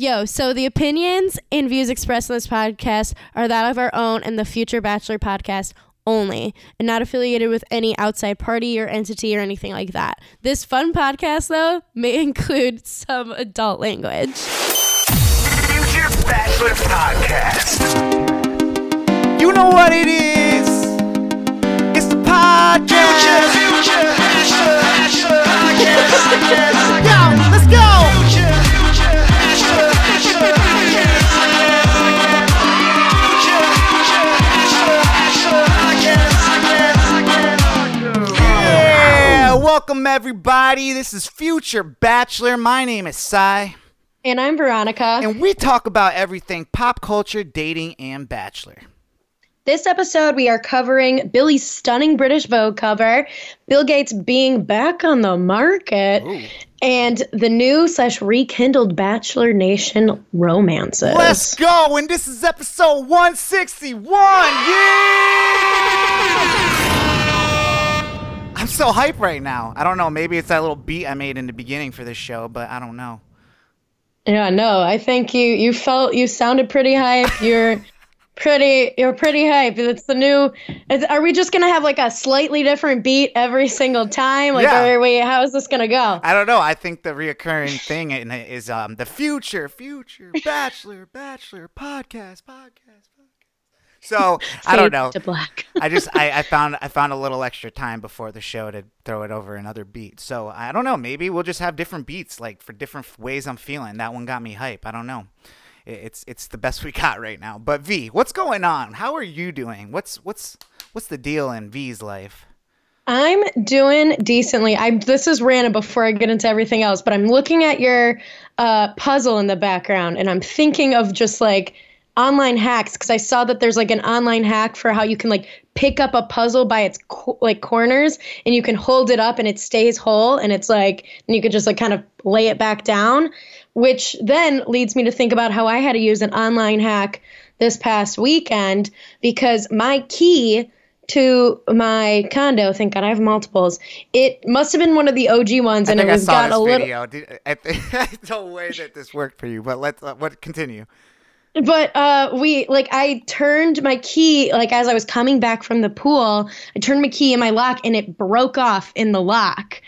Yo, so the opinions and views expressed in this podcast are that of our own and the Future Bachelor podcast only, and not affiliated with any outside party or entity or anything like that. This fun podcast, though, may include some adult language. Future Bachelor Podcast. You know what it is. It's the podcast. Future, future Bachelor, Bachelor Podcast. Yo, let's go. Welcome everybody. This is Future Bachelor. My name is Cy, And I'm Veronica. and we talk about everything pop culture, dating, and bachelor. This episode, we are covering Billie's stunning British Vogue cover, Bill Gates being back on the market, and the new slash rekindled Bachelor Nation romances. Let's go. And this is episode 161. Yeah. I'm so hype right now. I don't know. Maybe it's that little beat I made in the beginning for this show, but I don't know. Yeah, no, I think you you felt you sounded pretty hype. You're pretty you're pretty hype. It's the new. It's, are we just gonna have like a slightly different beat every single time? Like, Yeah. are we? How is this gonna go? I don't know. I think the reoccurring thing in it is um the future, future, bachelor, bachelor, podcast, podcast. So I don't know. To black. I just I, I found I found a little extra time before the show to throw it over another beat. So I don't know. Maybe we'll just have different beats, like for different f- ways I'm feeling. That one got me hype. I don't know. I- It's it's the best we got right now. But V, what's going on? How are you doing? What's what's what's the deal in V's life? I'm doing decently. I this is random before I get into everything else, but I'm looking at your uh, puzzle in the background, and I'm thinking of just like online hacks because I saw that there's like an online hack for how you can like pick up a puzzle by its co- like corners, and you can hold it up and it stays whole, and it's like and you could just like kind of lay it back down, which then leads me to think about how I had to use an online hack this past weekend because my key to my condo. Thank God I have multiples. It must have been one of the OG ones, I and it I was got a little. video. Did, I think no way that this worked for you. But let's uh, what continue. But uh, we like I turned my key like as I was coming back from the pool. I turned my key in my lock, and it broke off in the lock.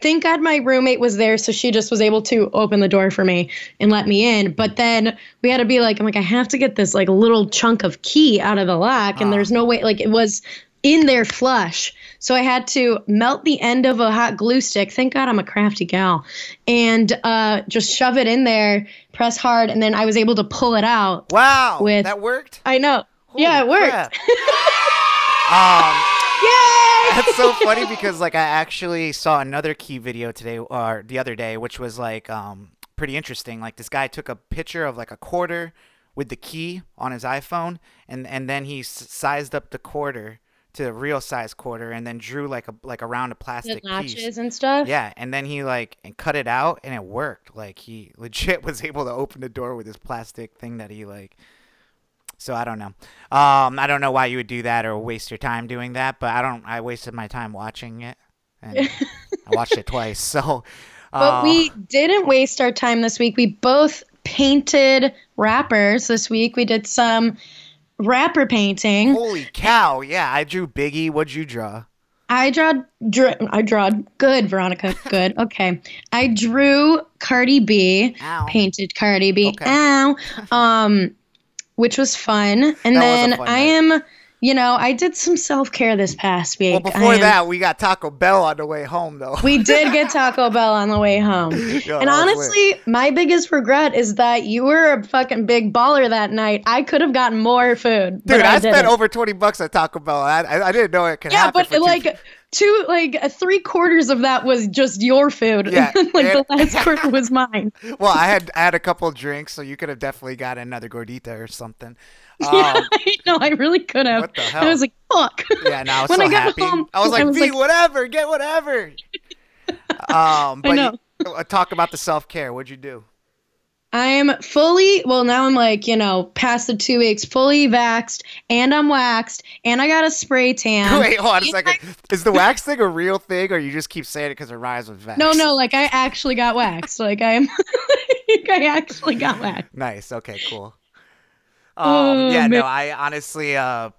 Thank God my roommate was there, so she just was able to open the door for me and let me in. But then we had to be like, I'm like, I have to get this like little chunk of key out of the lock, and there's no way like it was in there flush. So I had to melt the end of a hot glue stick. Thank God I'm a crafty gal. And uh, just shove it in there, press hard, and then I was able to pull it out. Wow, With- that worked. I know. yeah, it worked. um, Yay! that's so funny because like I actually saw another key video today or the other day, which was like um pretty interesting. Like this guy took a picture of like a quarter with the key on his iPhone, and and then he s- sized up the quarter to a real size quarter, and then drew like a like around a plastic piece. notches and stuff. Yeah, and then he like and cut it out, and it worked. Like he legit was able to open the door with this plastic thing that he like. So I don't know. Um, I don't know why you would do that or waste your time doing that, but I don't. I wasted my time watching it, and I watched it twice. So, But uh, we didn't waste our time this week. We both painted wrappers this week. We did some wrapper painting. holy cow! Yeah, I drew Biggie. What'd you draw? I drawed, drew, I drawed good, Veronica. Good. Okay. I drew Cardi B, Ow. painted Cardi B. Okay. Ow. Um, which was fun. And That was then fun I night. am, you know, I did some self care this past week. Well, before am- that, we got Taco Bell on the way home, though. we did get Taco Bell on the way home. Yo, and honestly, my biggest regret is that you were a fucking big baller that night. I could have gotten more food. but Dude, I, spent over twenty bucks at Taco Bell. I, I, I didn't know it could Yeah, happen. but for two- like two, like three quarters of that was just your food. Yeah, and like and- the last quarter was mine. well, I had I had a couple of drinks, so you could have definitely got another gordita or something. Um, yeah, I know. I really could have. What the I was like, fuck. Yeah, now I when so I got happy. home, I was like, I was V, like- whatever, get whatever. um, but know. you- uh, talk about the self care. What'd you do? I'm fully, well, now I'm like, you know, past the two weeks, fully vaxxed, and I'm waxed, and I got a spray tan. Wait, hold on a second. Is the wax thing a real thing, or you just keep saying it because it rhymes with vax? No, no, like I actually got waxed. Like I'm, think I actually got waxed. Nice. Okay. Cool. Um, Oh, yeah. man. No. I honestly. Uh,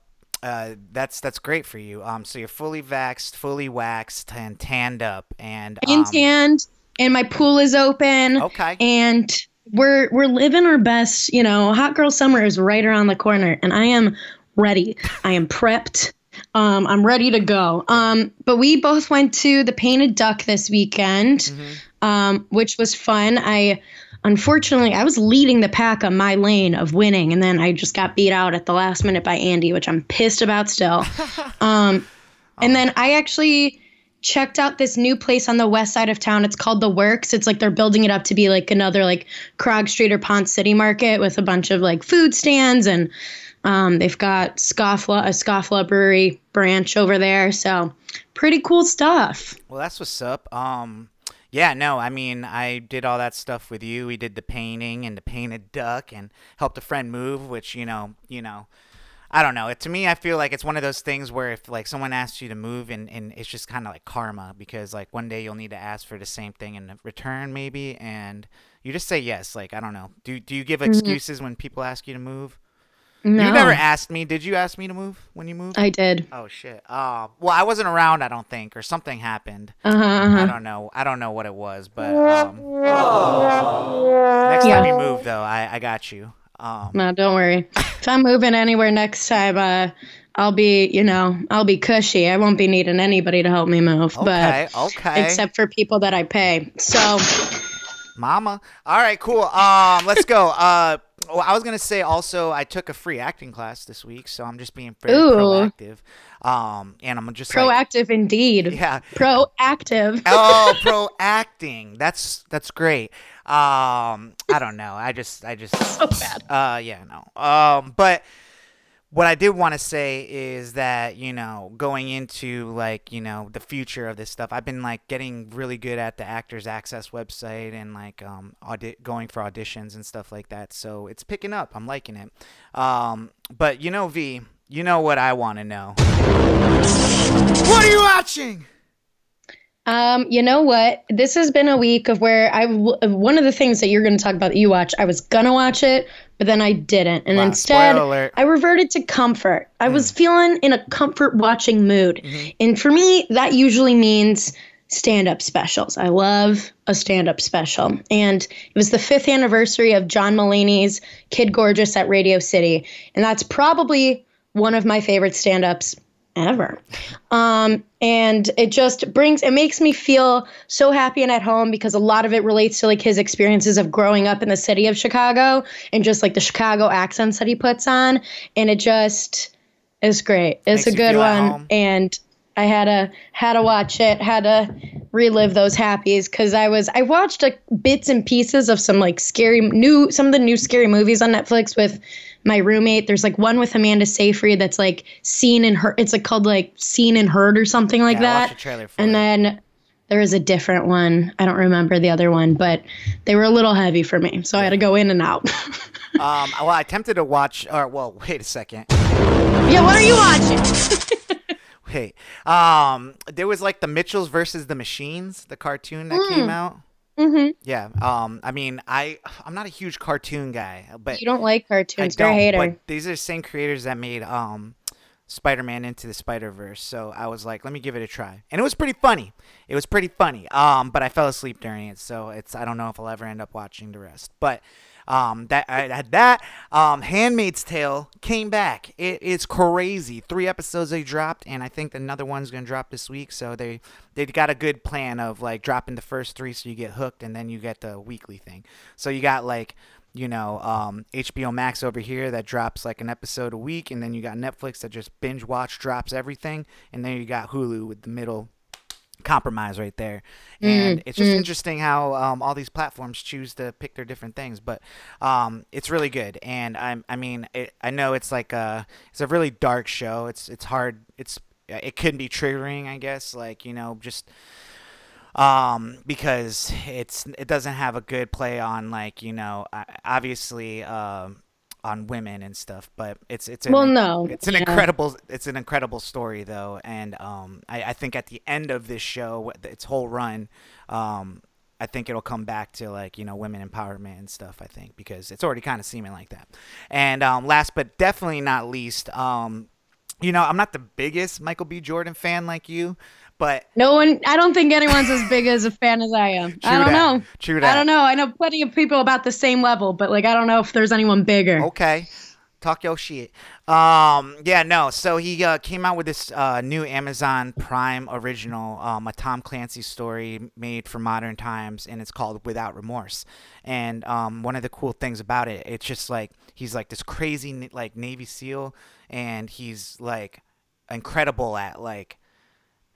uh, that's that's great for you. Um, so you're fully vaxxed, fully waxed, and tanned up, and In um, tanned, and my pool is open. Okay. And we're we're living our best. You know, hot girl summer is right around the corner, and I am ready. I am prepped. Um, I'm ready to go. Um, but we both went to the Painted Duck this weekend, Mm-hmm. um, which was fun. I unfortunately I was leading the pack on my lane of winning, and then I just got beat out at the last minute by Andy, which I'm pissed about still. um, and then I actually checked out this new place on the west side of town. It's called The Works. It's like they're building it up to be like another like Krog Street or Ponce City Market with a bunch of like food stands and um, they've got Scofflaw, a Scofflaw brewery branch over there. So pretty cool stuff. Well, that's what's up. Um, yeah, no, I mean, I did all that stuff with you. We did the painting and the painted duck, and helped a friend move, which you know, you know, I don't know. It, to me, I feel like it's one of those things where if like someone asks you to move, and, and it's just kind of like karma because like one day you'll need to ask for the same thing in return, maybe, and you just say yes. Like I don't know. Do do you give mm-hmm. excuses when people ask you to move? No, You never asked me. Did you ask me to move when you moved? I did. Oh shit. Uh, well, I wasn't around. I don't think, or something happened. Uh huh. I Uh-huh. don't know. I don't know what it was, but um, next time you move, though, I, I got you. Um, No, don't worry. if I'm moving anywhere next time, uh, I'll be, you know, I'll be cushy. I won't be needing anybody to help me move, okay, but okay, except for people that I pay. So Mama. All right, cool. Um, let's go. Uh, well, I was gonna say also, I took a free acting class this week, so I'm just being very Ooh. proactive. Um, and I'm just like, proactive indeed. yeah. Proactive. oh, pro acting. That's that's great. Um, I don't know. I just I just So bad. Uh, yeah, no. Um, but what I did want to say is that you know going into like you know the future of this stuff, I've been like getting really good at the Actors Access website and like um audi- going for auditions and stuff like that. So it's picking up. I'm liking it. Um, but you know, V, you know what I want to know. What are you watching? Um, you know what? This has been a week of where I w- one of the things that you're going to talk about that you watch. I was gonna watch it, but then I didn't, and Wow, instead. I reverted to comfort. I was hmm. feeling in a comfort watching mood, mm-hmm. and for me, that usually means stand-up specials. I love a stand-up special, and it was the fifth anniversary of John Mulaney's Kid Gorgeous at Radio City, and that's probably one of my favorite stand-ups ever. Um, and it just brings, it makes me feel so happy and at home because a lot of it relates to like his experiences of growing up in the city of Chicago and just like the Chicago accents that he puts on. And it just is great. It's Makes a good one. And I had to had to watch it, had to relive those happies because I was I watched like bits and pieces of some like scary new some of the new scary movies on Netflix with my roommate. There's like one with Amanda Seyfried that's like seen and heard. It's like called like seen and heard or something like Yeah, that. the trailer for And it. then there is a different one. I don't remember the other one, but they were a little heavy for me, so I had to go in and out. Um, well, I attempted to watch. Or well, wait a second. yeah, what are you watching? Wait. Um, there was like the Mitchells versus the Machines, the cartoon that came out. Mhm. Yeah. Um, I mean, I I'm not a huge cartoon guy, but You don't like I cartoons. You're a don't. hater. But these are the same creators that made um. Spider-Man into the Spider-Verse, so I was like, let me give it a try, and it was pretty funny. It was pretty funny, um, but I fell asleep during it, so it's I don't know if I'll ever end up watching the rest. But um, that I had that. Um, Handmaid's Tale came back. It is crazy. Three episodes they dropped, and I think another one's gonna drop this week. So they they got a good plan of like dropping the first three, so you get hooked, and then you get the weekly thing. So you got like you know um, HBO Max over here that drops like an episode a week, and then you got Netflix that just binge watch drops everything, and then you got Hulu with the middle compromise right there. And it's just interesting how um, all these platforms choose to pick their different things, but um, it's really good. And I'm, I mean, it, I know it's like a, it's a really dark show. It's, it's hard. It's, it could be triggering, I guess. Like you know, just um because it's it doesn't have a good play on like you know obviously um on women and stuff but it's it's an, Well, no, it's an yeah. incredible it's an incredible story though and um I, I think at the end of this show its whole run um I think it'll come back to like you know women empowerment and stuff. I think because it's already kind of seeming like that. And um, last but definitely not least, um, you know I'm not the biggest Michael B. Jordan fan like you, but No one, I don't think anyone's as big as a fan as I am. I don't that. know. True that. I don't know. I know plenty of people about the same level, but like I don't know if there's anyone bigger. Okay. Talk your shit. Um, yeah, no. So he uh, came out with this uh, new Amazon Prime original, um, a Tom Clancy story made for modern times, and it's called Without Remorse. And um, one of the cool things about it, it's just like he's like this crazy like Navy SEAL, and he's like incredible at like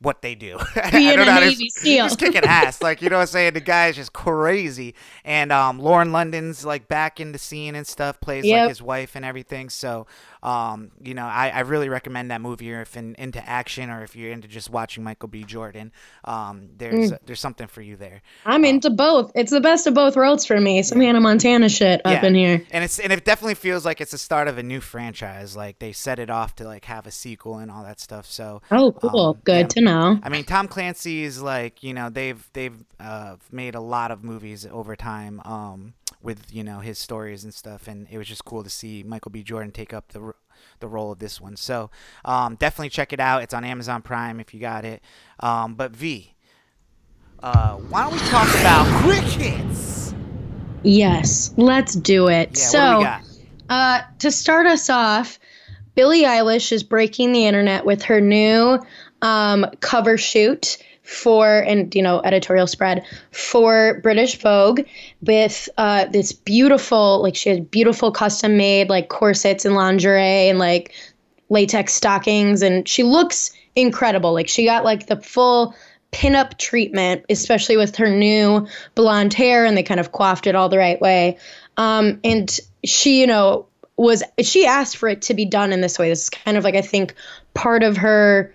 what they do. Being a know how to- Navy SEAL. He's kicking ass. Like, you know what I'm saying? The guy is just crazy. And um, Lauren London's like back in the scene and stuff, plays Yep. like his wife and everything. So, um, you know, I, I really recommend that movie if in, into action or if you're into just watching Michael B. Jordan. Um, there's Mm. there's something for you there. I'm into both. It's the best of both worlds for me. Some Hannah Montana shit up Yeah. in here. And it's and it definitely feels like it's the start of a new franchise. Like they set it off to like have a sequel and all that stuff. So Oh, cool. Um, Good yeah. to know. I mean, Tom Clancy is like you know they've they've uh, made a lot of movies over time um, with you know his stories and stuff, and it was just cool to see Michael B. Jordan take up the the role of this one. So um, definitely check it out. It's on Amazon Prime if you got it. Um, but V, uh, why don't we talk about crickets? Yes, let's do it. Yeah, so, do? Uh, to start us off, Billie Eilish is breaking the internet with her new um, cover shoot for and you know editorial spread for British Vogue with uh, this beautiful like she had beautiful custom made like corsets and lingerie and like latex stockings. And she looks incredible. Like she got like the full pinup treatment especially with her new blonde hair and they kind of coiffed it all the right way. Um, and she you know was she asked for it to be done in this way. This is kind of like i think part of her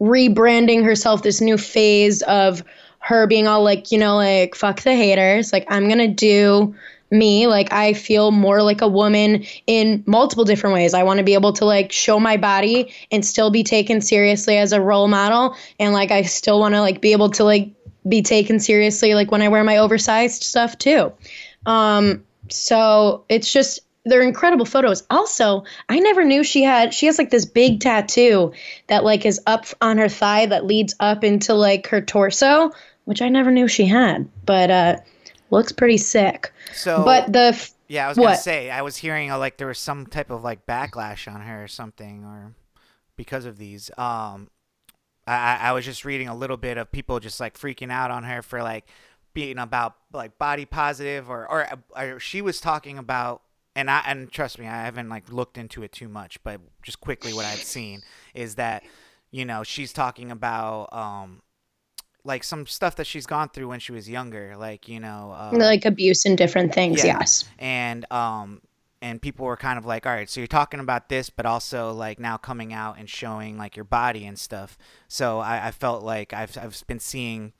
rebranding herself this new phase of her being all like you know like fuck the haters. Like i'm gonna do me. Like i feel more like a woman in multiple different ways. I want to be able to like show my body and still be taken seriously as a role model. And like i still want to like be able to like be taken seriously like when i wear my oversized stuff too. Um so it's just they're incredible photos. Also, I never knew she had she has like this big tattoo that like is up on her thigh that leads up into like her torso, which I never knew she had. But uh looks pretty sick. So, But the f- yeah, I was gonna say I was hearing uh, like there was some type of like backlash on her or something, or because of these. Um, I I I was just reading a little bit of people just like freaking out on her for like being about like body positive or or, or she was talking about and I and trust me I haven't like looked into it too much but just quickly what I've seen is that you know she's talking about um like some stuff that she's gone through when she was younger like you know uh, like abuse and different things, Yeah. yes. and um and people were kind of like all right so you're talking about this but also like now coming out and showing like your body and stuff so i, I felt like I've, I've been seeing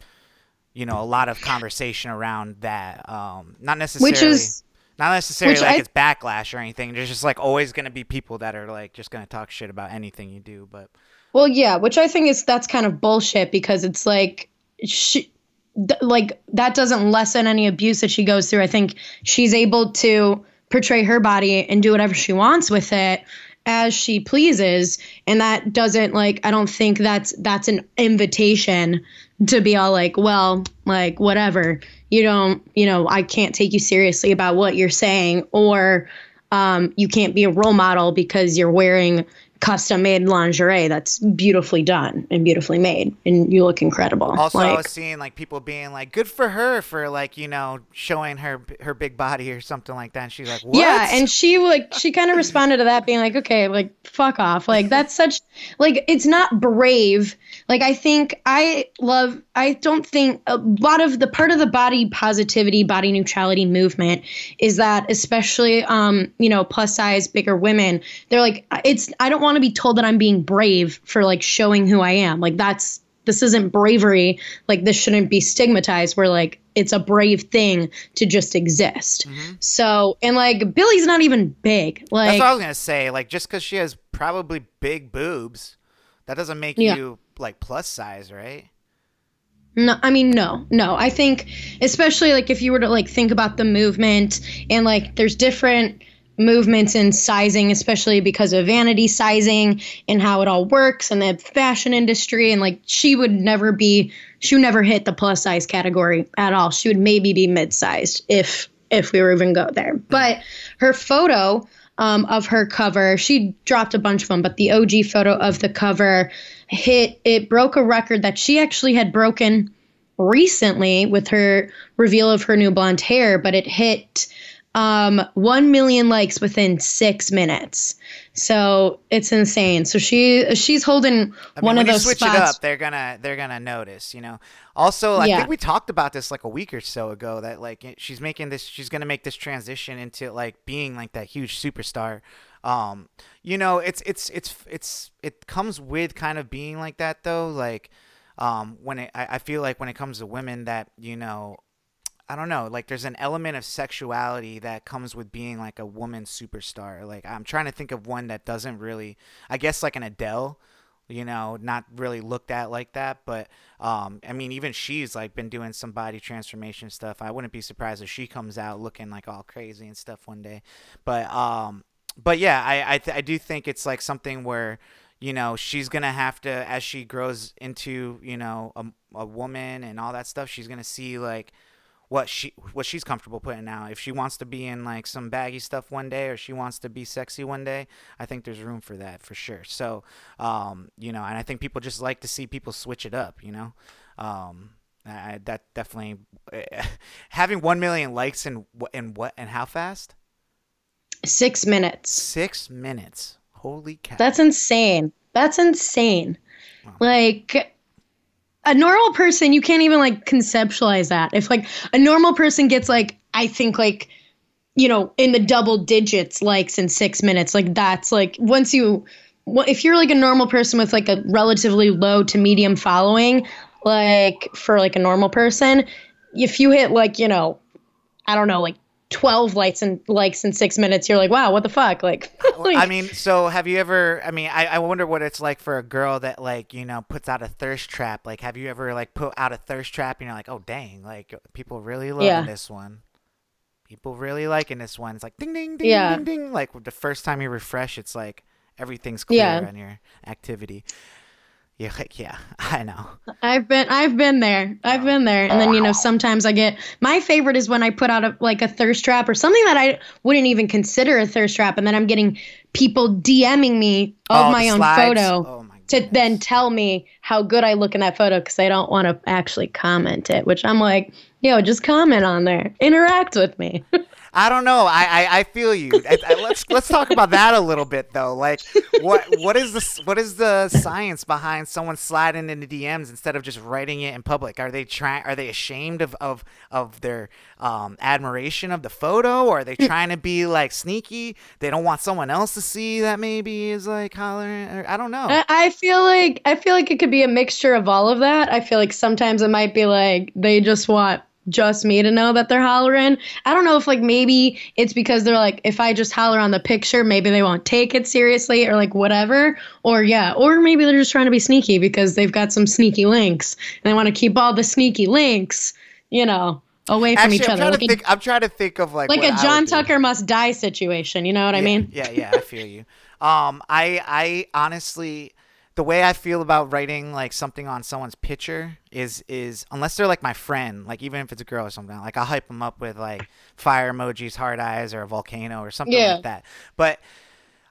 you know a lot of conversation around that um not necessarily which is- not necessarily which like I- it's backlash or anything there's just like always going to be people that are like just going to talk shit about anything you do but Well, yeah, which I think is that's kind of bullshit because it's like she th- like that doesn't lessen any abuse that she goes through. I think she's able to portray her body and do whatever she wants with it as she pleases and that doesn't like I don't think that's that's an invitation to be all like, well, like whatever. You don't, you know, I can't take you seriously about what you're saying or um, you can't be a role model because you're wearing custom made lingerie that's beautifully done and beautifully made and you look incredible Also, I was seeing like people being like, "Good for her for like you know showing her her big body or something like that." And she's like, "What?" yeah and she like she kind of responded to that being like okay like fuck off like that's such like it's not brave like i think i love i don't think a lot of the part of the body positivity body neutrality movement is that especially um you know plus size bigger women they're like it's i don't want to be told that i'm being brave for like showing who i am like that's this isn't bravery like this shouldn't be stigmatized where like it's a brave thing to just exist mm-hmm. so and like Billie's not even big That's like what I was gonna say. Like, just because she has probably big boobs, that doesn't make Yeah. you like plus size, right? No, I mean no, no. I think especially like if you were to like think about the movement and like there's different movements in sizing, especially because of vanity sizing and how it all works and the fashion industry and like she would never be she would never hit the plus size category at all. She would maybe be mid sized if if we were even go there. But her photo um, of her cover, she dropped a bunch of them, but the OG photo of the cover hit it broke a record that she actually had broken recently with her reveal of her new blonde hair, but it hit um 1 million likes within 6 minutes. So it's insane. So she she's holding I mean, one of those switch spots. it up, they're gonna they're gonna notice, you know. Also, I Yeah. think we talked about this like a week or so ago that like she's making this, she's gonna make this transition into like being like that huge superstar. Um, you know, it's it's it's it's it comes with kind of being like that though. Like, um, when it I, I feel like when it comes to women that you know I don't know, like there's an element of sexuality that comes with being like a woman superstar. Like I'm trying to think of one that doesn't really I guess like an Adele, you know, not really looked at like that, but um I mean even she's like been doing some body transformation stuff. I wouldn't be surprised if she comes out looking like all crazy and stuff one day. But um but yeah, I I, th- I do think it's like something where you know she's gonna have to as she grows into you know a, a woman and all that stuff she's gonna see like what she what she's comfortable putting out. If she wants to be in like some baggy stuff one day, or she wants to be sexy one day, I think there's room for that for sure. So, um, you know, and I think people just like to see people switch it up. You know, um, I, that definitely having one million likes in what in what and how fast? 6 minutes. Six minutes. Holy cow! That's insane. That's insane. Like a normal person, you can't even like conceptualize that. If like a normal person gets like, I think like, you know, in the double digits likes in six minutes, like that's like once you, if you're like a normal person with like a relatively low to medium following, like for like a normal person, if you hit like, you know, I don't know, like 12 likes and likes in six minutes, you're like, wow, what the fuck? Like, like I mean, so have you ever? I mean, I, I wonder what it's like for a girl that like you know puts out a thirst trap. Like, have you ever like put out a thirst trap and you're like, oh dang, like people really loving Yeah. this one. People really liking this one. It's like ding ding ding Yeah. ding ding. Like the first time you refresh, it's like everything's clear Yeah. on your activity. Yeah, like, yeah, I know. I've been I've been there. I've been there. And then you know sometimes I get my favorite is when I put out a, like a thirst trap or something that I wouldn't even consider a thirst trap and then I'm getting people DMing me of Oh, my own slides? photo Oh my to then tell me how good I look in that photo cuz they don't want to actually comment it, which I'm like, yo, just comment on there. Interact with me. I don't know. I I, I feel you. I, I- let's let's talk about that a little bit though. Like, what what is the what is the science behind someone sliding into DMs instead of just writing it in public? Are they trying? Are they ashamed of of of their um, admiration of the photo, or are they trying to be like sneaky? They don't want someone else to see that maybe is like hollering. Or, I don't know. I, I feel like I feel like it could be a mixture of all of that. I feel like sometimes it might be like they just want just me to know that they're hollering. I don't know if like maybe it's because they're like if I just holler on the picture, maybe they won't take it seriously or like whatever. Or yeah, or maybe they're just trying to be sneaky because they've got some sneaky links and they want to keep all the sneaky links, you know, away from Actually, each I'm other. trying Like, to think. I'm trying to think of like like a John do. Tucker must die situation, you know what I mean? Yeah, yeah, I feel you. Um, I I honestly, the way I feel about writing like something on someone's picture is is unless they're like my friend, like even if it's a girl or something, like I'll hype them up with like fire emojis, hard eyes, or a volcano or something Yeah. like that. But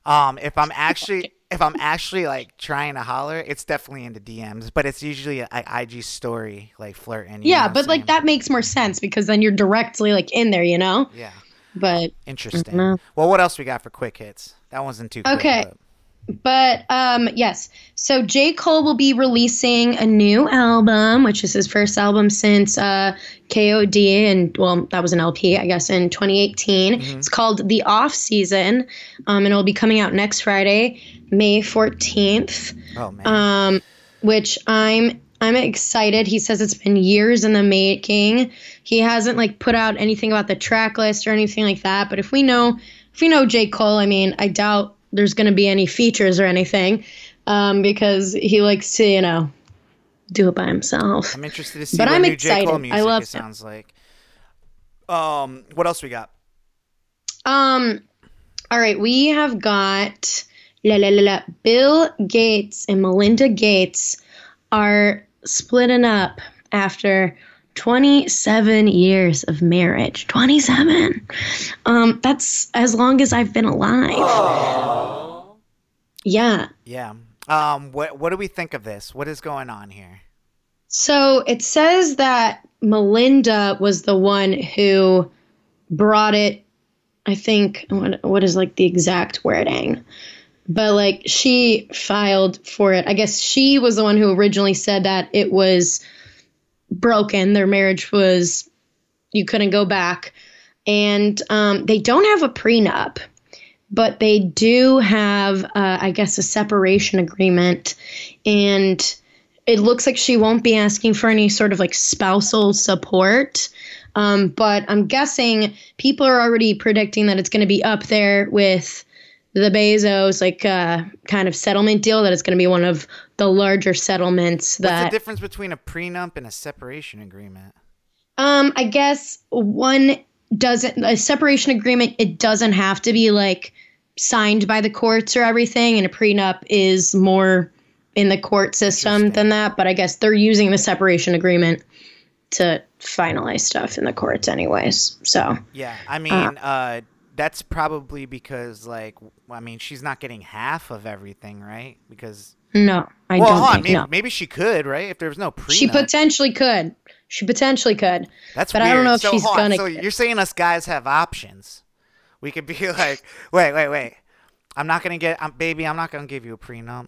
um, if I'm actually if I'm actually like trying to holler, it's definitely into DMs, but it's usually a, IG story like flirting. Yeah, but like that makes more sense because then you're directly like in there, you know? Yeah, But interesting. No. Well, what else we got for quick hits? That wasn't too quick, Okay. But um, yes, so J. Cole will be releasing a new album, which is his first album since uh, KOD, and well, that was an LP, I guess, in 2018. It's called The Off Season, um, and it'll be coming out next Friday, May 14th. Oh man. Um, which I'm I'm excited. He says it's been years in the making. He hasn't like put out anything about the track list or anything like that. But if we know if we know J. Cole, I mean, I doubt there's gonna be any features or anything. Um, because he likes to, you know, do it by himself. I'm interested to see But what I'm new J. Cole excited. I music love it sounds like. Um, what else we got? Um, all right, we have got la la la la. Bill Gates and Melinda Gates are splitting up after 27 years of marriage. 27. Um, that's as long as I've been alive. Yeah. Yeah. Um, what what do we think of this? What is going on here? So it says that Melinda was the one who brought it. I think what what is like the exact wording, but like she filed for it. I guess she was the one who originally said that it was broken. Their marriage was you couldn't go back, and um, they don't have a prenup, but they do have, uh, I guess, a separation agreement, and it looks like she won't be asking for any sort of like spousal support. Um, but I'm guessing people are already predicting that it's going to be up there with the Bezos like uh, kind of settlement deal. That it's going to be one of the larger settlements that What's the difference between a prenup and a separation agreement? um, I guess one doesn't a separation agreement. It doesn't have to be like signed by the courts or everything, and a prenup is more in the court system than that. But I guess they're using the separation agreement to finalize stuff in the courts, anyways. So Yeah, I mean, uh, that's probably because like, I mean, she's not getting half of everything, right? Because no, I well, don't hold on, think maybe, no. maybe she could, right? If there was no prenup, She potentially could. She potentially could. That's but weird. I don't know if so, she's gonna So you're saying us guys have options? We could be like, wait, wait, wait. I'm not gonna get, um, baby. I'm not gonna give you a prenup.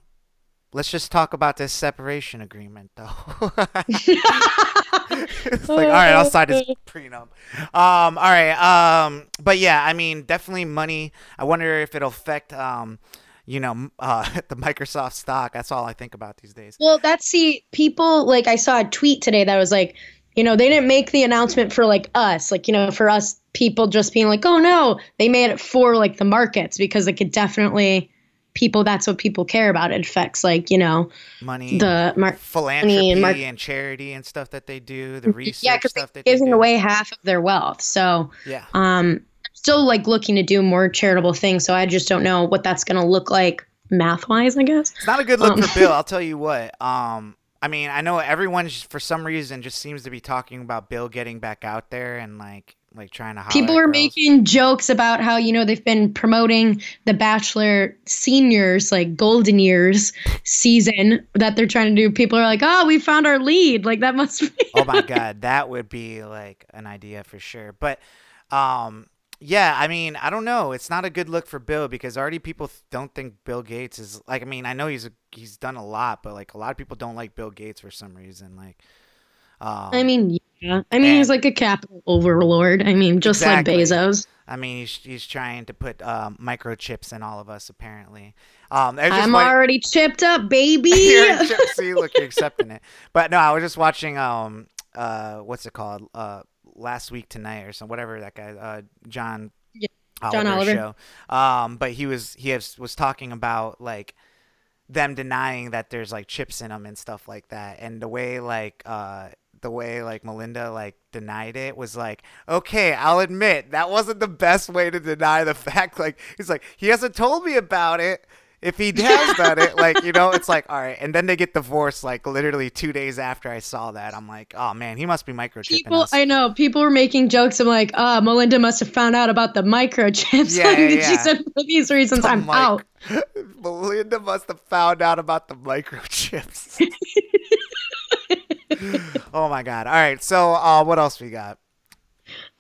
Let's just talk about this separation agreement, though. it's like, all right, I'll sign this prenup. Um, all right. Um, but yeah, I mean, definitely money. I wonder if it'll affect, um, you know, uh, the Microsoft stock. That's all I think about these days. Well, that's see, people like I saw a tweet today that was like, you know, they didn't make the announcement for like us, like you know, for us people just being like, oh no, they made it for like the markets because it could definitely people. That's what people care about. It affects like you know Money, the mar- philanthropy, mar- and charity and stuff that they do. The research yeah, stuff they're that they giving do. away half of their wealth. So Yeah. um, still like looking to do more charitable things. So I just don't know what that's gonna look like math wise. I guess. It's not a good look Um, for Bill. I'll tell you what. Um, I mean, I know everyone just, for some reason just seems to be talking about Bill getting back out there and like like trying to. People are making jokes about how you know they've been promoting the Bachelor seniors like golden years season that they're trying to do. People are like, "Oh, we found our lead." Like that must be. oh my god, that would be like an idea for sure. But um yeah, I mean, I don't know. It's not a good look for Bill because already people th- don't think Bill Gates is like I mean, I know he's a, he's done a lot, but like a lot of people don't like Bill Gates for some reason like um, I mean, yeah. I mean, he's like a capital overlord. I mean, just Exactly. like Bezos. I mean, he's, he's trying to put um, microchips in all of us, apparently. Um, I was just I'm wondering- already chipped up, baby. You're in chip- See, look, you're accepting it. But no, I was just watching. Um, uh, what's it called? Uh, last week tonight or some whatever that guy, uh, John. Yeah, Oliver John Oliver. Show. Um, but he was he has, was talking about like them denying that there's like chips in them and stuff like that, and the way like uh the way like Melinda like denied it was like, okay, I'll admit that wasn't the best way to deny the fact. Like he's like, he hasn't told me about it. If he has done it, like you know, it's like all right, and then they get divorced like literally two days after I saw that. I'm like, oh man, he must be microchipping People, us. I know people were making jokes. I'm like, ah, Melinda must have found out about the microchips. Yeah, yeah, She yeah. said for these reasons, I'm mic- out. Melinda must have found out about the microchips. oh my god! All right, so uh, what else we got?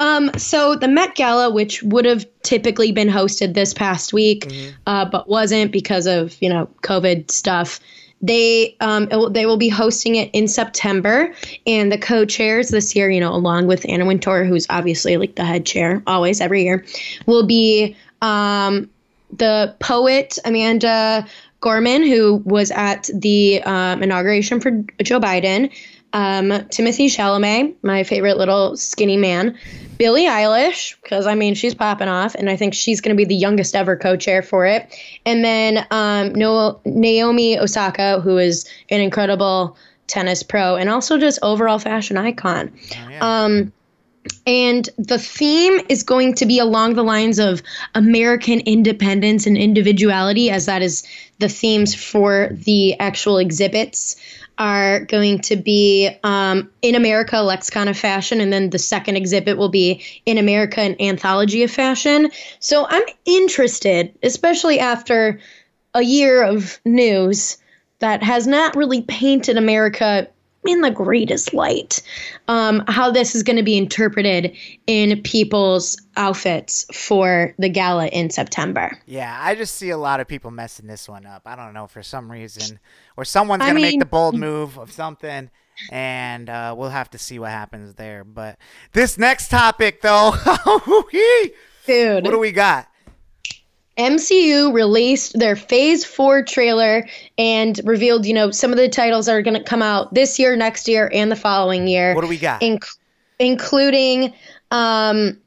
Um, so the Met Gala, which would have typically been hosted this past week, Mm-hmm. uh, but wasn't because of you know COVID stuff. They um, it will, they will be hosting it in September, and the co-chairs this year, you know, along with Anna Wintour, who's obviously like the head chair always every year, will be um, the poet Amanda Gorman, who was at the um, inauguration for Joe Biden, um, Timothée Chalamet, my favorite little skinny man, Billie Eilish, because I mean she's popping off, and I think she's going to be the youngest ever co-chair for it, and then um, no- Naomi Osaka, who is an incredible tennis pro and also just overall fashion icon. Oh, yeah. Um, and the theme is going to be along the lines of American independence and individuality, as that is the themes for the actual exhibits. Are going to be um, in America, lexicon of fashion, and then the second exhibit will be in America, an anthology of fashion. So I'm interested, especially after a year of news that has not really painted America in the greatest light. Um, how this is going to be interpreted in people's outfits for the gala in September. Yeah, I just see a lot of people messing this one up. I don't know for some reason, or someone's I gonna make the bold move of something, and uh, we'll have to see what happens there. But this next topic, though, dude, what do we got? MCU released their Phase 4 trailer and revealed, you know, some of the titles that are going to come out this year, next year, and the following year. What do we got? inc- including um,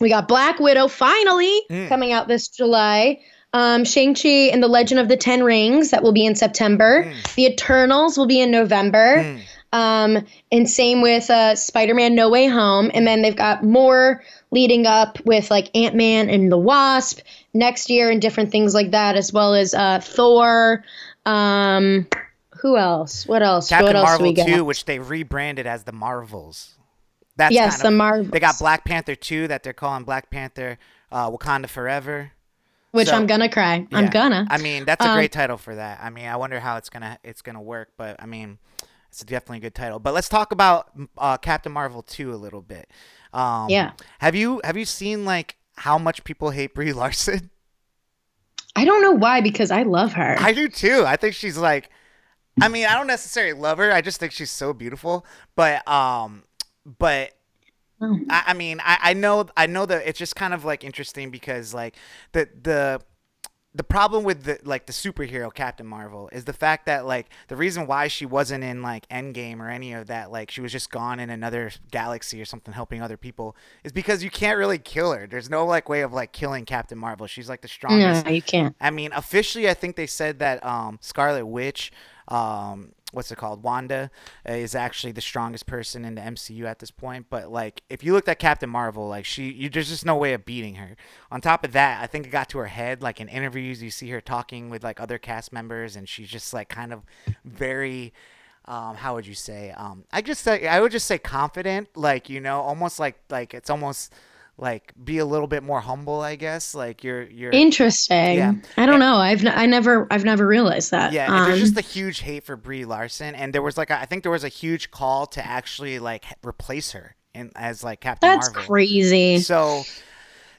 we got Black Widow finally Mm. coming out this July. Um, Shang-Chi and the Legend of the Ten Rings that will be in September. Mm. The Eternals will be in November. Um, and same with uh, Spider-Man No Way Home. And then they've got more leading up with like Ant-Man and the Wasp next year and different things like that, as well as uh, Thor. Um, who else? What else? Captain what else do Marvel we? 2, which they rebranded as the Marvels. That's Yes, kind the Marvels. They got Black Panther 2 that they're calling Black Panther uh, Wakanda Forever. Which So- I'm gonna cry. I'm gonna. I mean, that's a Um, great title for that. I mean, I wonder how it's gonna it's gonna work, but I mean, it's definitely a good title. But let's talk about uh, Captain Marvel 2 a little bit. Um, Yeah. Have you have you seen like how much people hate Brie Larson? I don't know why because I love her. I do too. I think she's like, I mean, I don't necessarily love her. I just think she's so beautiful. But um, but Oh. I, I mean, I, I know I know that it's just kind of like interesting because like the the the problem with the like the superhero Captain Marvel is the fact that like the reason why she wasn't in like Endgame or any of that like she was just gone in another galaxy or something helping other people is because you can't really kill her. There's no like way of like killing Captain Marvel. She's like the strongest no, you can't. I mean, officially, I think they said that um, Scarlet Witch, um, what's it called, Wanda, uh, is actually the strongest person in the MCU at this point. But like, if you looked at Captain Marvel, like she, you, there's just no way of beating her. On top of that, I think it got to her head. Like in interviews, you see her talking with like other cast members, and she's just like kind of very. Um, how would you say? Um, I just say I would just say confident, like you know, almost like like it's almost like be a little bit more humble, I guess. Like you're you're Interesting. Yeah. I don't know. I've n- I never I've never realized that. Yeah, and there's Um, just a huge hate for Brie Larson, and there was like a, I think there was a huge call to actually like replace her and as like Captain that's Marvel. crazy. So,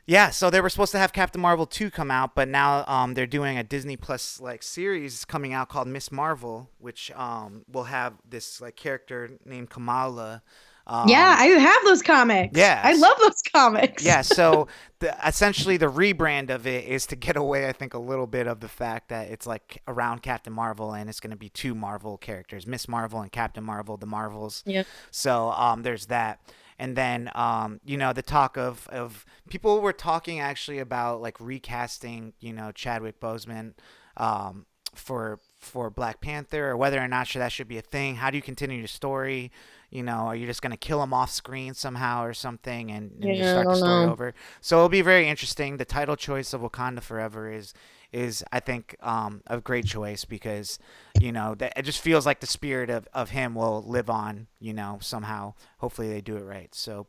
yeah, so they were supposed to have Captain Marvel two come out, but now um they're doing a Disney Plus like series coming out called Ms. Marvel, which um will have this like character named Kamala. Um, yeah, I have those comics. Yeah, I love those comics. yeah, so the, essentially the rebrand of it is to get away, I think, a little bit of the fact that it's like around Captain Marvel and it's going to be two Marvel characters, Ms. Marvel and Captain Marvel, the Marvels. Yeah. So um, there's that. And then, um, you know, the talk of, of people were talking actually about like recasting, you know, Chadwick Boseman um, for for Black Panther or whether or not should, that should be a thing. How do you continue your story? You know, are you just going to kill him off screen somehow or something and, and Yeah, I start the story know. over? So it'll be very interesting. The title choice of Wakanda Forever is is I think um, a great choice because you know that it just feels like the spirit of, of him will live on you know somehow hopefully they do it right so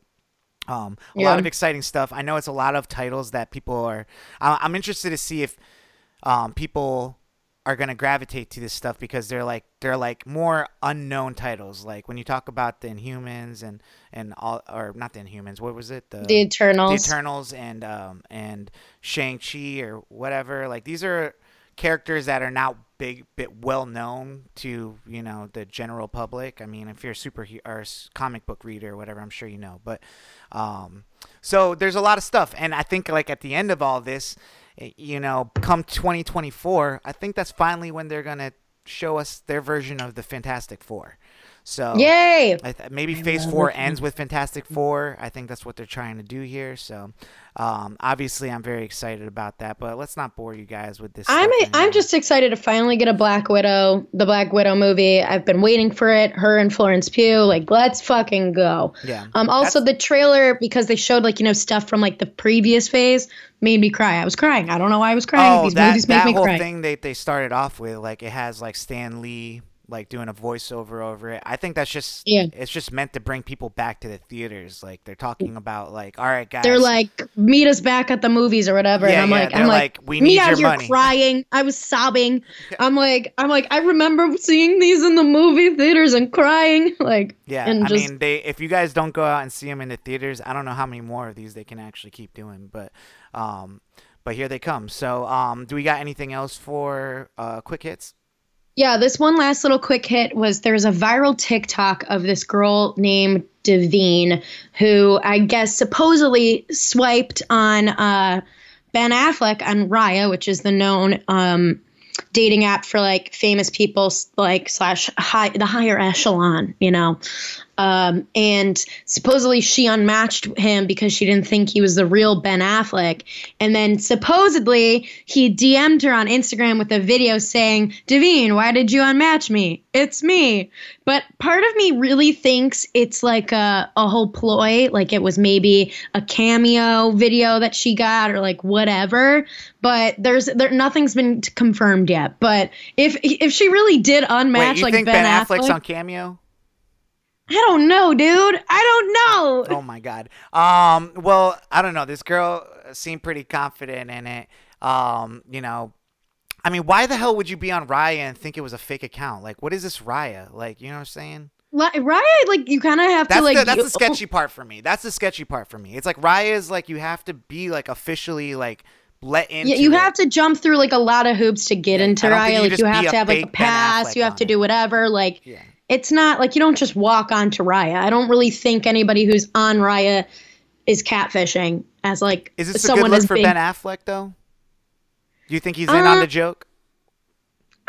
um, a Yeah. lot of exciting stuff I know it's a lot of titles that people are I- I'm interested to see if um, people are going to gravitate to this stuff because they're like they're like more unknown titles like when you talk about the Inhumans and and all or not the Inhumans what was it the The Eternals. the Eternals and um and Shang Chi or whatever. Like these are characters that are not big, bit well known to you know the general public. I mean, if you're a super or s- comic book reader or whatever, I'm sure you know. But um, so there's a lot of stuff, and I think like at the end of all this, you know, come 2024, I think that's finally when they're gonna show us their version of the Fantastic Four. So Yay! I th- maybe Phase Four ends with Fantastic Four. I think that's what they're trying to do here. So, um, obviously, I'm very excited about that. But let's not bore you guys with this. I'm a, I'm just excited to finally get a Black Widow, the Black Widow movie. I've been waiting for it. Her and Florence Pugh, like let's fucking go. Yeah. Um. Also, the trailer because they showed like you know stuff from like the previous phase made me cry. I was crying. I don't know why I was crying. Oh, These that movies make that me whole cry. thing they they started off with, like it has like Stan Lee like doing a voiceover over it. I think that's just Yeah. it's just meant to bring people back to the theaters. Like they're talking about like, all right, guys. They're like, meet us back at the movies or whatever. Yeah, and I'm yeah, like, they're I'm like, like, we me need out your here money. crying. I was sobbing. I'm like, I'm like, I remember seeing these in the movie theaters and crying. Like, Yeah, and I just mean, they if you guys don't go out and see them in the theaters, I don't know how many more of these they can actually keep doing, but um, but here they come. So um, do we got anything else for uh, quick hits? Yeah, this one last little quick hit was there's a viral TikTok of this girl named Nivine who I guess supposedly swiped on uh, Ben Affleck on Raya, which is the known um, dating app for like famous people, like slash high the higher echelon, you know. Um, and supposedly she unmatched him because she didn't think he was the real Ben Affleck. And then supposedly he DM'd her on Instagram with a video saying, Nivine, why did you unmatch me? It's me. But part of me really thinks it's like a, a whole ploy, like it was maybe a cameo video that she got or like whatever. But there's there nothing's been confirmed yet. But if if she really did unmatch Wait, you like think Ben, Ben, Affleck, Affleck's on Cameo? I don't know, dude. I don't know. Oh my god. Um. Well, I don't know. This girl seemed pretty confident in it. Um. You know. I mean, why the hell would you be on Raya and think it was a fake account? Like, what is this Raya? Like, you know what I'm saying? Like, right? Like you kind of have That's to like. the that's you- the sketchy part for me. That's the sketchy part for me. It's like Raya is like you have to be like officially like let into. Yeah, you it. have to jump through like a lot of hoops to get Yeah, into Raya. Like you have to have like a pass. You have to do whatever. Like Yeah. It's not like you don't just walk onto Raya. I don't really think anybody who's on Raya is catfishing as like Is this a someone good look for big. Ben Affleck though? Do you think he's in on Uh, the joke?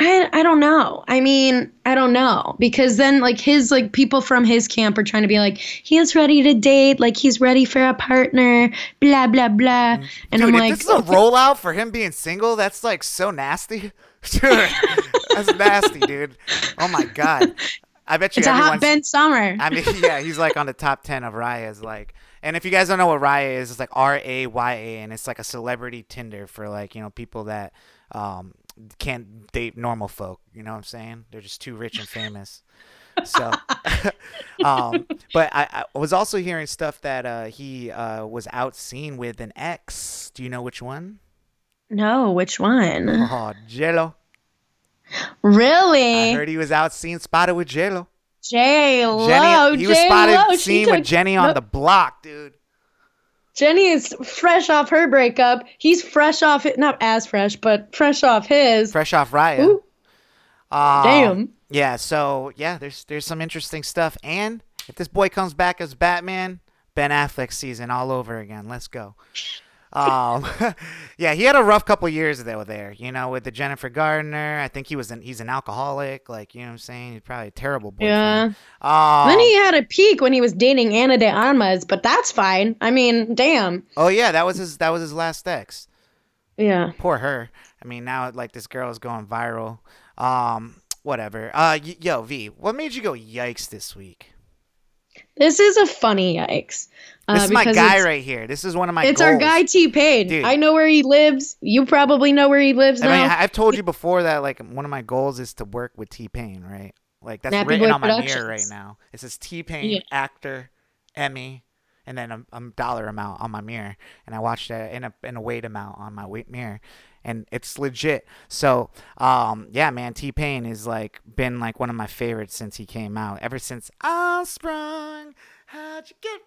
I, I don't know. I mean, I don't know because then like his like people from his camp are trying to be like he is ready to date, like he's ready for a partner, blah blah blah. And Mm. Dude, I'm like, this is a rollout for him being single, that's like so nasty. Dude, that's nasty, dude. Oh my god. I bet you it's a hot Ben Summer. I mean, yeah, he's like on the top ten of Raya's like. And if you guys don't know what Raya is, it's like R A Y A, and it's like a celebrity Tinder for like you know people that um, can't date normal folk. You know what I'm saying? They're just too rich and famous. So, um, but I, I was also hearing stuff that uh, he uh, was out seen with an ex. Do you know which one? no, which one? Oh, Jello. Really? I heard he was out seen spotted with Jello. J Lo. Jenny, he was J spotted Lo. seen with Jenny on No, the block, dude. Jenny is fresh off her breakup. He's fresh off it, not as fresh, but fresh off his. Fresh off Raya. Um, Damn. Yeah, so yeah, there's there's some interesting stuff. And if this boy comes back as Batman, Ben Affleck season all over again. Let's go. Um, yeah, he had a rough couple years though there, you know, with the Jennifer Gardner. I think he was an he's an alcoholic, like you know what I'm saying. He's probably a terrible boyfriend. Yeah. Um, then he had a peak when he was dating Ana de Armas, but that's fine. I mean, damn. oh yeah, that was his that was his last ex. Yeah. Poor her. I mean, now like this girl is going viral. Um, whatever. Uh, y- yo, V, what made you go yikes this week? This is a funny yikes. Uh, This is my guy right here. This is one of my. It's our guy T Pain. Dude. I know where he lives. You probably know where he lives I now. mean, I've told you before that like one of my goals is to work with T Pain, right? Like that's Nappy written Boy on my mirror right now. It says T Pain, Yeah. actor, Emmy, and then a, a dollar amount on my mirror, and I watched that in a in a weight amount on my weight mirror, and it's legit. So, um, yeah, man, T Pain is like been like one of my favorites since he came out. Ever since I sprung. How'd you get?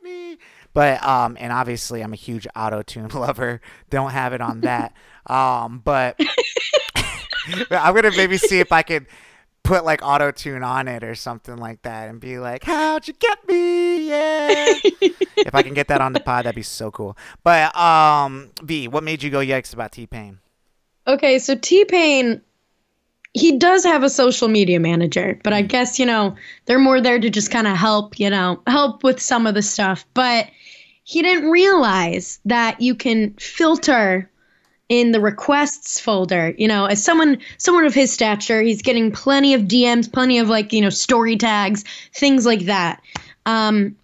But um, and obviously I'm a huge auto tune lover. Don't have it on that. um, but I'm gonna maybe see if I could put like auto tune on it or something like that and be like, How'd you get me? Yeah. if I can get that on the pod, that'd be so cool. But um V, what made you go yikes about T Pain? Okay, so T Pain, he does have a social media manager, but I guess, you know, they're more there to just kind of help, you know, help with some of the stuff. But he didn't realize that you can filter in the requests folder. You know as someone someone of his stature he's getting plenty of dms plenty of like you know story tags things like that. Um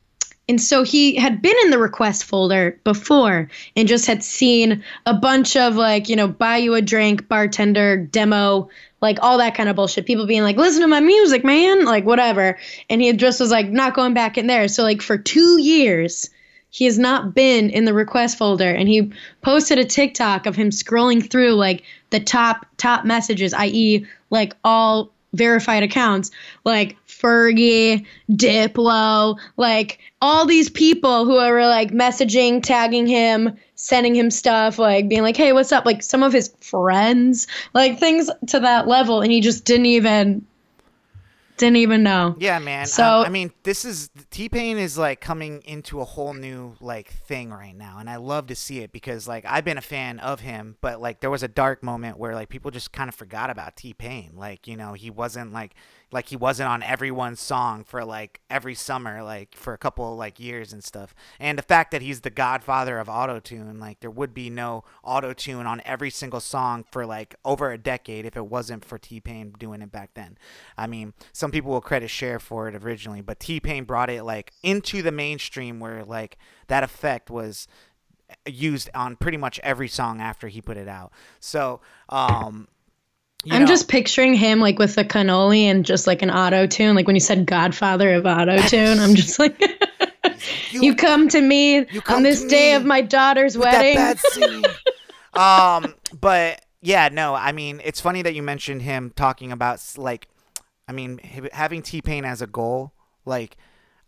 and so he had been in the request folder before and just had seen a bunch of like you know buy you a drink bartender demo like all that kind of bullshit. People being like listen to my music man like whatever. And he just was like not going back in there. So like for two years he has not been in the request folder. And he posted a TikTok of him scrolling through like the top top messages, i.e., like all verified accounts, like Fergie, Diplo, like all these people who are like messaging, tagging him, sending him stuff, like being like, "Hey, what's up?" Like some of his friends, like things to that level, and he just didn't even didn't even know. Yeah, man. So- um, I mean, this is T Pain is like coming into a whole new like thing right now, and I love to see it because like I've been a fan of him, but like there was a dark moment where like people just kind of forgot about T Pain. Like you know he wasn't like like he wasn't on everyone's song for like every summer like for a couple like years and stuff. And the fact that he's the godfather of autotune, like there would be no autotune on every single song for like over a decade if it wasn't for T Pain doing it back then. I mean, some people will credit Cher for it originally, but T Pain brought it like into the mainstream where like that effect was used on pretty much every song after he put it out. So, um you I'm know- just picturing him like with a cannoli and just like an auto tune. Like when you said Godfather of auto tune, I'm just like, you, come to me come on this day of my daughter's wedding. That bad singing. um, but yeah, no, I mean, it's funny that you mentioned him talking about like, I mean, having T Pain as a goal. Like,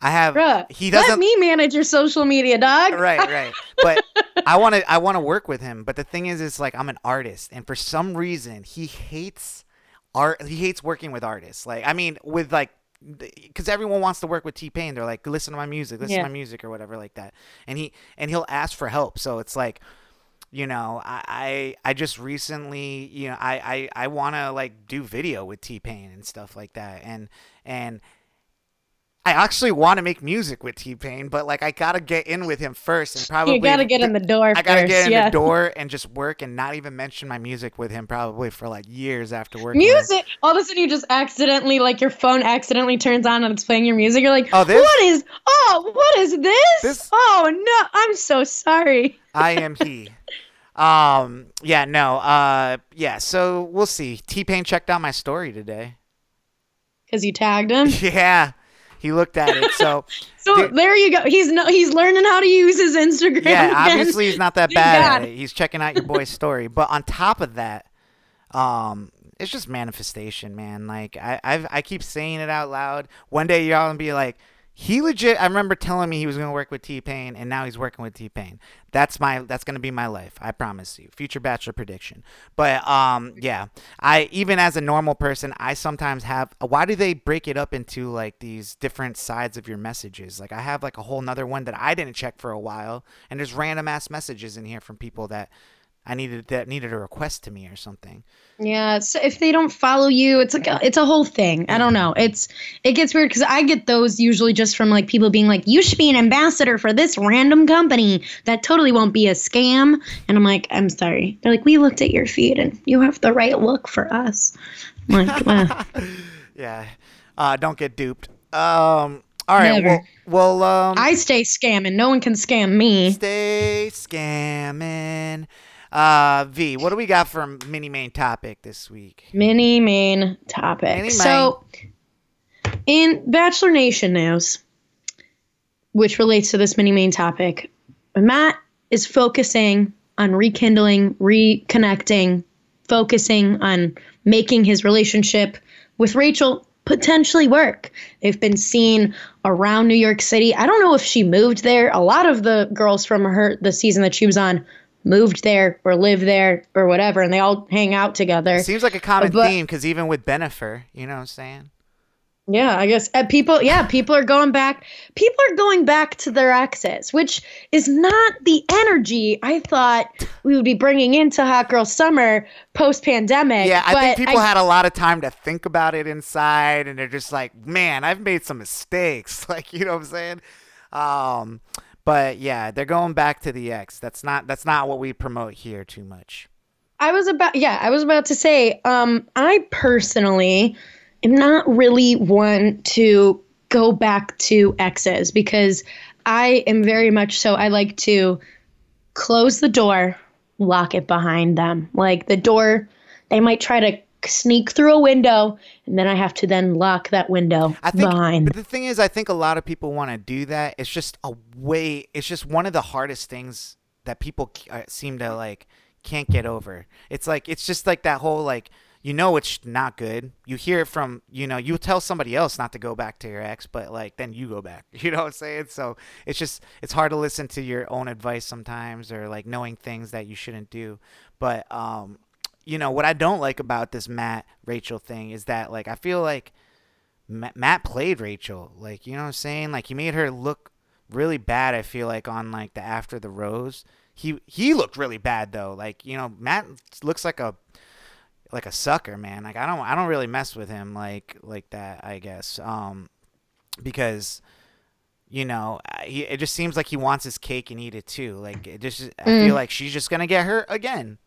I have Bruh, he doesn't let me manage your social media, dog. right, right. But I want to I want to work with him. But the thing is, is like I'm an artist, and for some reason he hates art. He hates working with artists. Like I mean, with like. Because everyone wants to work with T Pain, they're like, listen to my music, listen Yeah. to my music, or whatever like that, and he and he'll ask for help. So it's like, you know, I I, I just recently, you know, I I, I want to like do video with T Pain and stuff like that, and and I actually want to make music with T Pain, but like I gotta get in with him first, and probably You gotta get in the door I gotta first. get in yeah. the door and just work and not even mention my music with him probably for like years after him. Music. All of a sudden, you just accidentally, like your phone accidentally turns on and it's playing your music. You're like, Oh, this? what is? Oh, what is this? This- Oh no, I'm so sorry. I am he. Um. Yeah. No. Uh. Yeah. So we'll see. T Pain checked out my story today. Because you tagged him. Yeah. He looked at it. So So there you go. He's no, he's learning how to use his Instagram. yeah, obviously he's not that bad at it. He's checking out your boy's story. But on top of that, um, it's just manifestation, man. Like I, I've, I keep saying it out loud. One day y'all gonna be like, he legit. I remember telling me he was gonna work with T Pain, and now he's working with T Pain. That's my, that's gonna be my life. I promise you. Future Bachelor prediction. But um, yeah, I even as a normal person, I sometimes have. Why do they break it up into like these different sides of your messages? Like I have like a whole nother one that I didn't check for a while, and there's random ass messages in here from people that. I needed that needed a request to me or something. Yeah, so if they don't follow you, it's like a, it's a whole thing. I don't know. It's it gets weird because I get those usually just from like people being like, "You should be an ambassador for this random company that totally won't be a scam." And I'm like, "I'm sorry." They're like, "We looked at your feed and you have the right look for us." I'm like, Yeah, uh, don't get duped. Um, all right, Never. well, well, um, I stay scamming. No one can scam me. stay scamming. Uh, V, what do we got for mini main topic this week? Mini main topic. Mini so, in Bachelor Nation news, which relates to this mini main topic, Matt is focusing on rekindling, reconnecting, focusing on making his relationship with Rachel potentially work. They've been seen around New York City. I don't know if she moved there. A lot of the girls from her the season that she was on moved there or lived there or whatever and they all hang out together. Seems like a common But- theme because even with Bennifer, you know what I'm saying? Yeah, I guess uh, people. Yeah, people are going back. People are going back to their exes, which is not the energy I thought we would be bringing into Hot Girl Summer post pandemic. Yeah, I think people had a lot of time to think about it inside, and they're just like, "Man, I've made some mistakes." Like, you know what I'm saying? Um, but yeah, they're going back to the ex. That's not that's not what we promote here too much. I was about yeah, I was about to say, um, I personally am not really one to go back to exes because I am very much so I like to close the door, lock it behind them. Like the door, they might try to sneak through a window and then I have to then lock that window I think, behind. but the thing is, I think a lot of people want to do that. It's just a way. It's just one of the hardest things that people uh, seem to like can't get over. It's like it's just like that whole like you know it's not good. You hear it from you know you tell somebody else not to go back to your ex, but like then you go back. You know what I'm saying? So it's just it's hard to listen to your own advice sometimes, or like knowing things that you shouldn't do. But um, you know what I don't like about this Matt Rachel thing is that like I feel like Ma- Matt played Rachel. Like, you know what I'm saying? Like he made her look really bad, I feel like on like the after the rose. He he looked really bad though. Like, you know, Matt looks like a like a sucker, man. Like I don't I don't really mess with him like like that, I guess. Um because you know, he, it just seems like he wants his cake and eat it too. Like it just I feel like she's just going to get hurt again.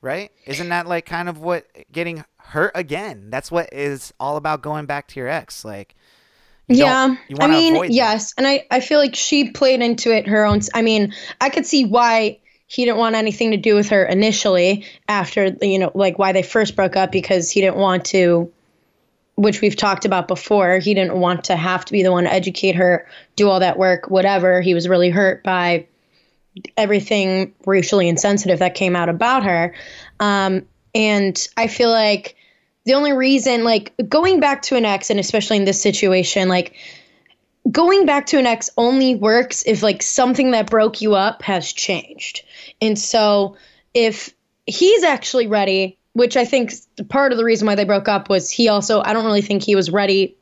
Right? Isn't that like kind of what getting hurt again? That's what is all about going back to your ex. Like, you yeah i mean avoid that. yes and I, I feel like she played into it her own i mean i could see why he didn't want anything to do with her initially after you know like why they first broke up because he didn't want to which we've talked about before he didn't want to have to be the one to educate her do all that work whatever he was really hurt by everything racially insensitive that came out about her. Um, and i feel like the only reason like going back to an ex and especially in this situation like going back to an ex only works if like something that broke you up has changed. And so if he's actually ready which i think part of the reason why they broke up was he also i don't really think he was ready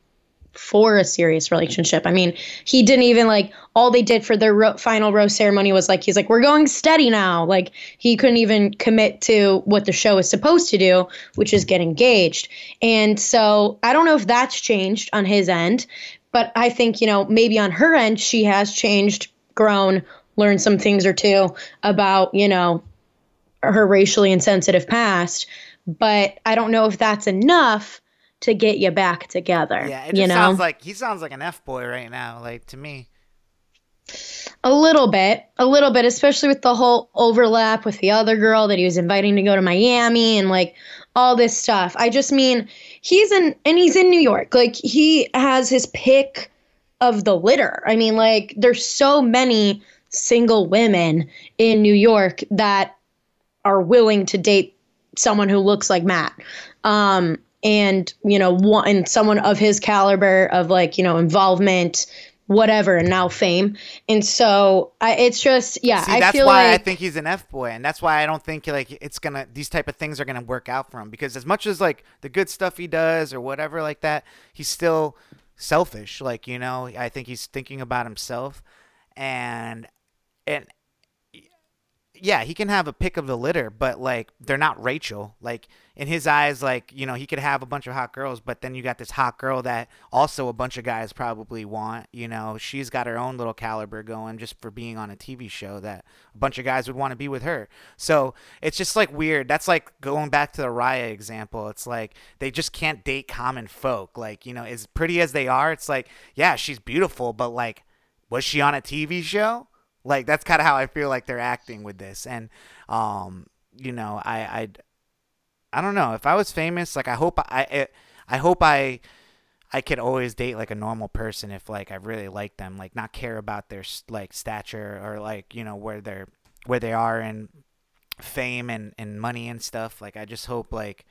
for a serious relationship. I mean, he didn't even like all they did for their ro- final rose ceremony was like he's like we're going steady now. Like he couldn't even commit to what the show is supposed to do, which is get engaged. And so I don't know if that's changed on his end, but I think, you know, maybe on her end she has changed, grown, learned some things or two about, you know, her racially insensitive past, but I don't know if that's enough to get you back together. Yeah, it you know? sounds like he sounds like an F boy right now, like to me. A little bit, a little bit, especially with the whole overlap with the other girl that he was inviting to go to Miami and like all this stuff. I just mean, he's in, and he's in New York. Like, he has his pick of the litter. I mean, like, there's so many single women in New York that are willing to date someone who looks like Matt. Um, and you know, one and someone of his caliber of like, you know, involvement, whatever, and now fame. And so I, it's just, yeah, See, I that's feel why like I think he's an F boy, and that's why I don't think like it's gonna these type of things are gonna work out for him because as much as like the good stuff he does or whatever like that, he's still selfish. Like you know, I think he's thinking about himself, and and yeah, he can have a pick of the litter, but like they're not Rachel. Like in his eyes, like you know, he could have a bunch of hot girls, but then you got this hot girl that also a bunch of guys probably want. You know, she's got her own little caliber going just for being on a TV show that a bunch of guys would want to be with her. So it's just like weird. That's like going back to the Raya example. It's like they just can't date common folk. Like you know, as pretty as they are, it's like yeah, she's beautiful, but like was she on a TV show? Like that's kind of how I feel like they're acting with this, and um, you know, I I I don't know if I was famous. Like I hope I I, I hope I I could always date like a normal person if like I really like them, like not care about their like stature or like you know where they're where they are in fame and and money and stuff. Like I just hope like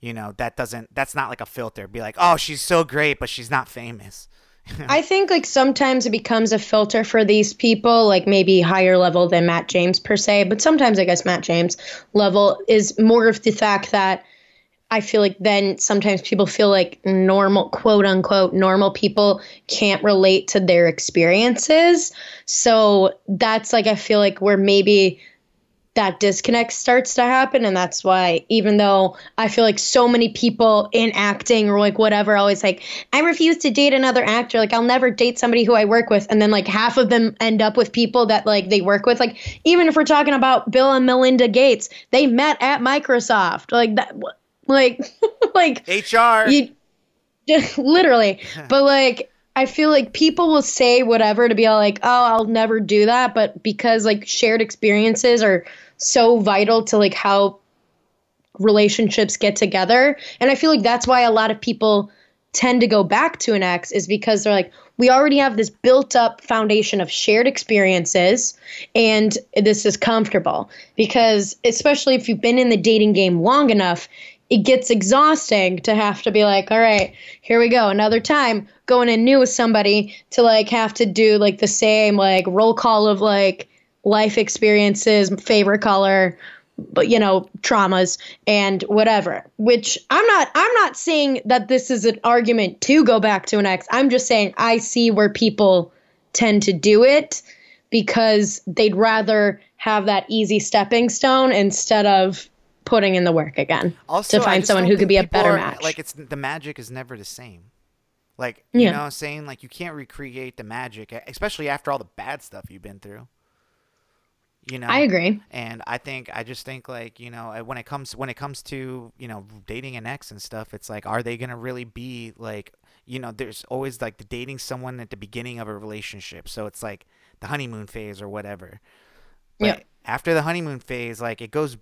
you know that doesn't that's not like a filter. Be like, oh, she's so great, but she's not famous. I think like sometimes it becomes a filter for these people, like maybe higher level than Matt James per se, but sometimes I guess Matt James level is more of the fact that I feel like then sometimes people feel like normal, quote unquote, normal people can't relate to their experiences. So that's like, I feel like where maybe that disconnect starts to happen. And that's why, even though I feel like so many people in acting or like whatever, always like, I refuse to date another actor. Like, I'll never date somebody who I work with. And then, like, half of them end up with people that, like, they work with. Like, even if we're talking about Bill and Melinda Gates, they met at Microsoft. Like, that, like, like, HR. you literally but like i feel like people will say whatever to be all like oh i'll never do that but because like shared experiences are so vital to like how relationships get together. And i feel like that's why a lot of people tend to go back to an ex is because they're like we already have this built up foundation of shared experiences and this is comfortable. Because especially if you've been in the dating game long enough it gets exhausting to have to be like, all right, here we go, another time. Going in new with somebody to like have to do like the same like roll call of like life experiences, favorite color, but you know, traumas and whatever. Which I'm not I'm not saying that this is an argument to go back to an ex. I'm just saying I see where people tend to do it because they'd rather have that easy stepping stone instead of putting in the work again also, to find someone who could be a better are- match. Like it's the magic is never the same. Like you Yeah. know what I'm saying? Like you can't recreate the magic, especially after all the bad stuff you've been through. You know. I agree. And I think I just think like you know when it comes when it comes to you know dating an ex and stuff, it's like are they gonna really be like you know there's always like the dating someone at the beginning of a relationship, so it's like the honeymoon phase or whatever. But Yeah. After the honeymoon phase, like it goes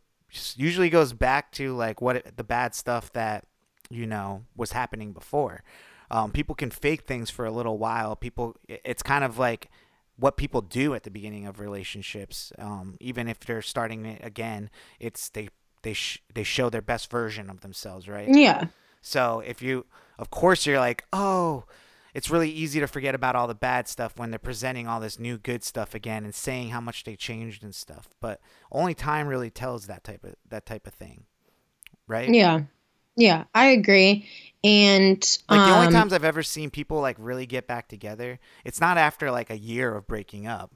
usually goes back to like what it, the bad stuff that you know was happening before. Um, people can fake things for a little while. People, it- it's kind of like what people do at the beginning of relationships. Um, even if they're starting it again, it's they they sh- they show their best version of themselves, right? Yeah. So if you, of course, you're like, oh, it's really easy to forget about all the bad stuff when they're presenting all this new good stuff again and saying how much they changed and stuff. But only time really tells that type of that type of thing, right? Yeah. Yeah. I agree. And Like the only um, times I've ever seen people like really get back together, it's not after like a year of breaking up.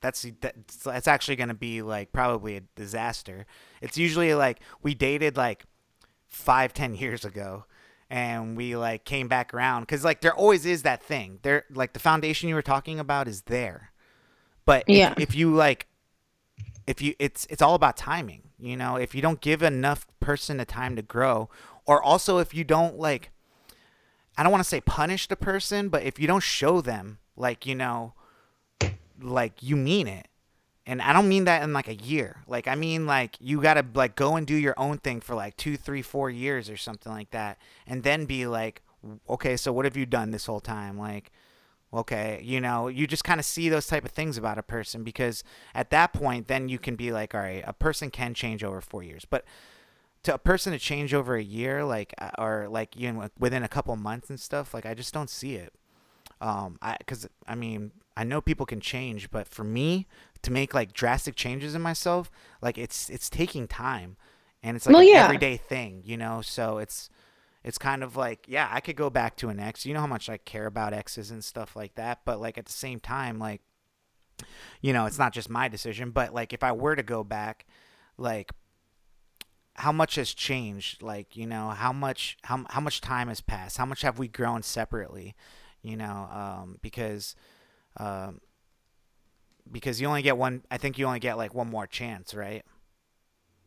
That's that's, that's actually going to be like probably a disaster. It's usually like we dated like five ten years ago, and we like came back around because like there always is that thing. There like the foundation you were talking about is there, but if, Yeah. if you like if you it's it's all about timing you know if you don't give enough person the time to grow or also if you don't like i don't want to say punish the person but if you don't show them like you know like you mean it. And i don't mean that in like a year. Like i mean like you gotta like go and do your own thing for like two three four years or something like that and then be like okay so what have you done this whole time? Like okay you know you just kind of see those type of things about a person because at that point then you can be like all right a person can change over four years. But to a person to change over a year like uh, or like you know within a couple months and stuff like i just don't see it. Um i because i mean i know people can change but for me to make like drastic changes in myself like it's it's taking time and it's like Well, an yeah. everyday thing you know? So it's it's kind of like yeah i could go back to an ex. You know how much i care about exes and stuff like that but like at the same time like you know it's not just my decision but like if i were to go back like how much has changed? Like you know how much how, how much time has passed? How much have we grown separately? You know um because um because you only get one i think you only get like one more chance right?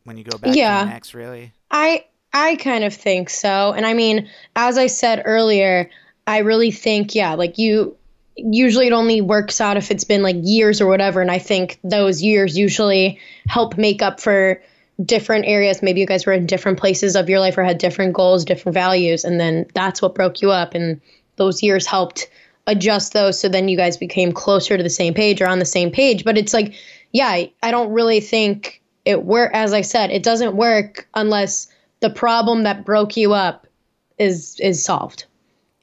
When you go back Yeah. to an ex really? I I kind of think so. And I mean, as I said earlier, I really think yeah, like you usually it only works out if it's been like years or whatever and I think those years usually help make up for different areas. Maybe you guys were in different places of your life or had different goals, different values and then that's what broke you up and those years helped adjust those so then you guys became closer to the same page or on the same page. But it's like yeah, I, don't really think it work as I said, it doesn't work unless the problem that broke you up is is solved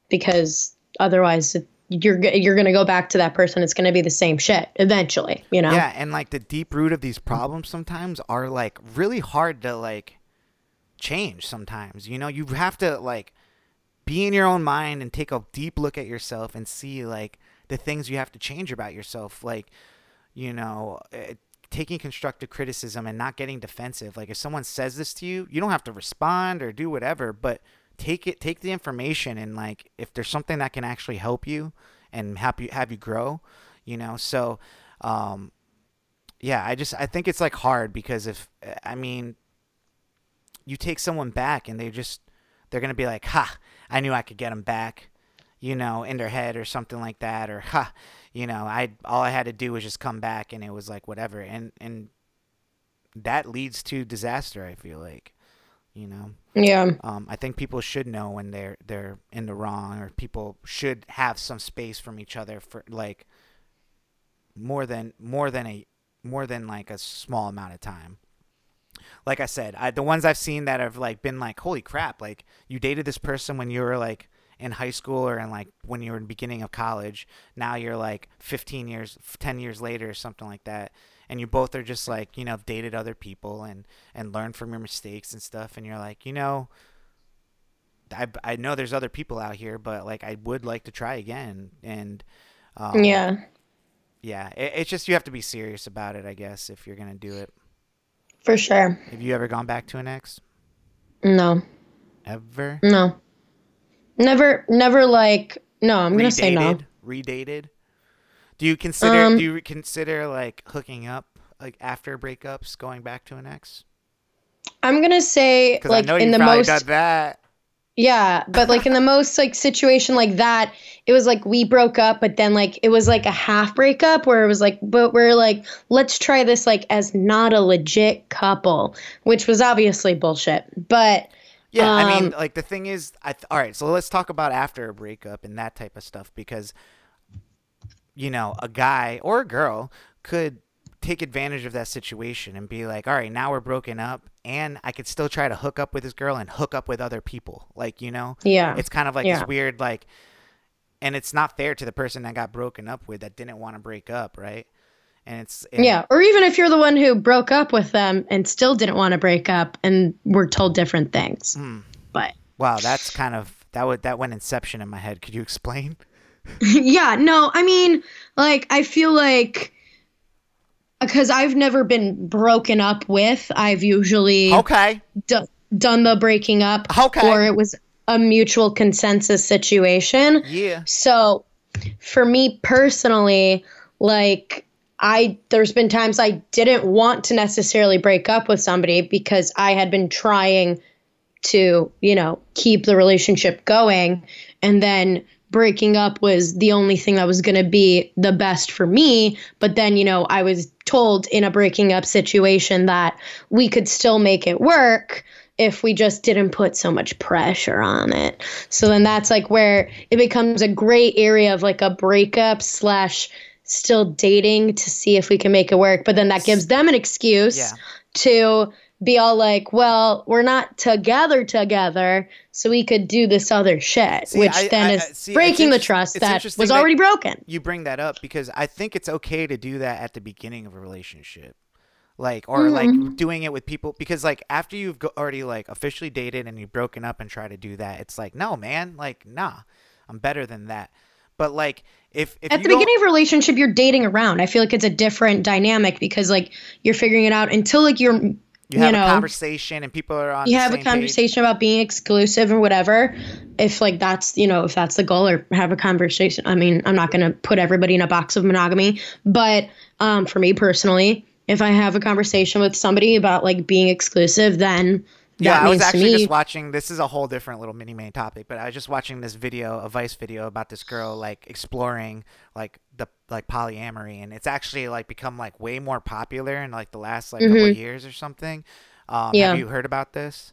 because otherwise it- you're you're going to go back to that person it's going to be the same shit eventually you know Yeah, and like the deep root of these problems sometimes are like really hard to like change sometimes. You know, you have to like be in your own mind and take a deep look at yourself and see like the things you have to change about yourself. Like, you know, eh, taking constructive criticism and not getting defensive. Like if someone says this to you, you don't have to respond or do whatever, but take it take the information and like if there's something that can actually help you and help you have you grow, you know. So um yeah, I just I think it's like hard because if I mean you take someone back and they just they're gonna be like, "Ha, I knew I could get him back," you know, in their head or something like that, or "Ha, you know, I all I had to do was just come back and it was like whatever," and and that leads to disaster. I feel like, you know, Yeah. um, I think people should know when they're they're in the wrong, or people should have some space from each other for like more than more than a more than like a small amount of time. Like I said, I, the ones I've seen that have like been like, holy crap! Like you dated this person when you were like in high school or in like when you were in the beginning of college. Now you're like 15 years, 10 years later or something like that, and you both are just like you know dated other people and and learned from your mistakes and stuff, and you're like, you know, I I know there's other people out here, but like I would like to try again, and um, Yeah. yeah, it, it's just you have to be serious about it, I guess, if you're gonna do it. For sure. Have you ever gone back to an ex? No. Ever? No. Never never like no, I'm to say no. Redated? Redated? Do you consider Um, do you consider like hooking up like after breakups, going back to an ex? I'm to say like in the most that. Yeah, but like in the most like situation like that, it was like we broke up, but then like it was like a half breakup where it was like, but we're like, let's try this like as not a legit couple, which was obviously bullshit. But Yeah, I mean, Um, like the thing is, I th- all right. So let's talk about after a breakup and that type of stuff because, you know, a guy or a girl could take advantage of that situation and be like, all right, now we're broken up, and I could still try to hook up with this girl and hook up with other people. Like, you know, yeah, it's kind of like Yeah. this weird like, and it's not fair to the person that got broken up with that didn't want to break up, right? And it's and- yeah, or even if you're the one who broke up with them and still didn't want to break up and were told different things. Hmm. But Wow, that's kind of that would that went inception in my head. Could you explain? yeah, no, I mean, like, I feel like because I've never been broken up with, I've usually Okay. d- done the breaking up, Okay. or it was a mutual consensus situation. Yeah. So, for me personally, like, I there's been times I didn't want to necessarily break up with somebody because I had been trying to, you know, keep the relationship going and then breaking up was the only thing that was going to be the best for me, but then, you know, I was told in a breaking up situation that we could still make it work if we just didn't put so much pressure on it. So then that's like where it becomes a gray area of like a breakup slash still dating to see if we can make it work. But then that gives them an excuse Yeah. to be all like, well, we're not together together, so we could do this other shit, See, which I- then I- is I- see, breaking the trust that was that- already broken. you bring that up because I think it's okay to do that at the beginning of a relationship. Like or Mm-hmm. like doing it with people because like after you've already like officially dated and you've broken up and try to do that, it's like, no, man, like nah. I'm better than that. But like if if At the beginning of a relationship, you're dating around. I feel like it's a different dynamic because like you're figuring it out until like you're you you, have know a conversation and people are on you have a same page. conversation about being exclusive or whatever if like that's you know if that's the goal or have a conversation i mean i'm not going to put everybody in a box of monogamy but um, for me personally if i have a conversation with somebody about like being exclusive then Yeah, I was actually just watching. This is a whole different little mini main topic, but I was just watching this video, a Vice video about this girl like exploring like the like polyamory, and it's actually like become like way more popular in like the last like couple years or something. Um, Mm-hmm. Yeah. Have you heard about this?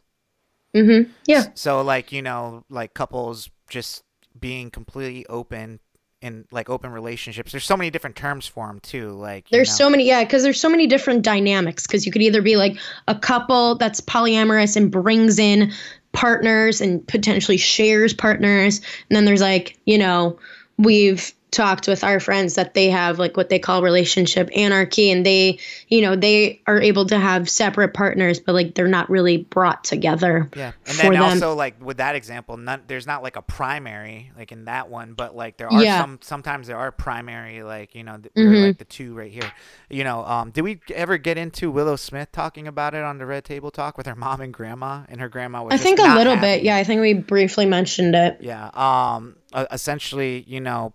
mm-hmm. yeah So like you know like couples just being completely open in like open relationships. There's so many different terms for them too. Like There's know. so many, yeah, because there's so many different dynamics. Because you could either be like a couple that's polyamorous and brings in partners and potentially shares partners, and then there's like, you know, we've talked with our friends that they have like what they call relationship anarchy and they you know they are able to have separate partners but like they're not really brought together Yeah, and then them also like with that example, not, there's not like a primary like in that one, but like there are Yeah. some sometimes there are primary like you know th- Mhm. like the two right here. You know, um, did we ever get into Willow Smith talking about it on the Red Table Talk with her mom and grandma, and her grandma was i think a little having bit yeah i think we briefly mentioned it Yeah. Um. essentially, you know,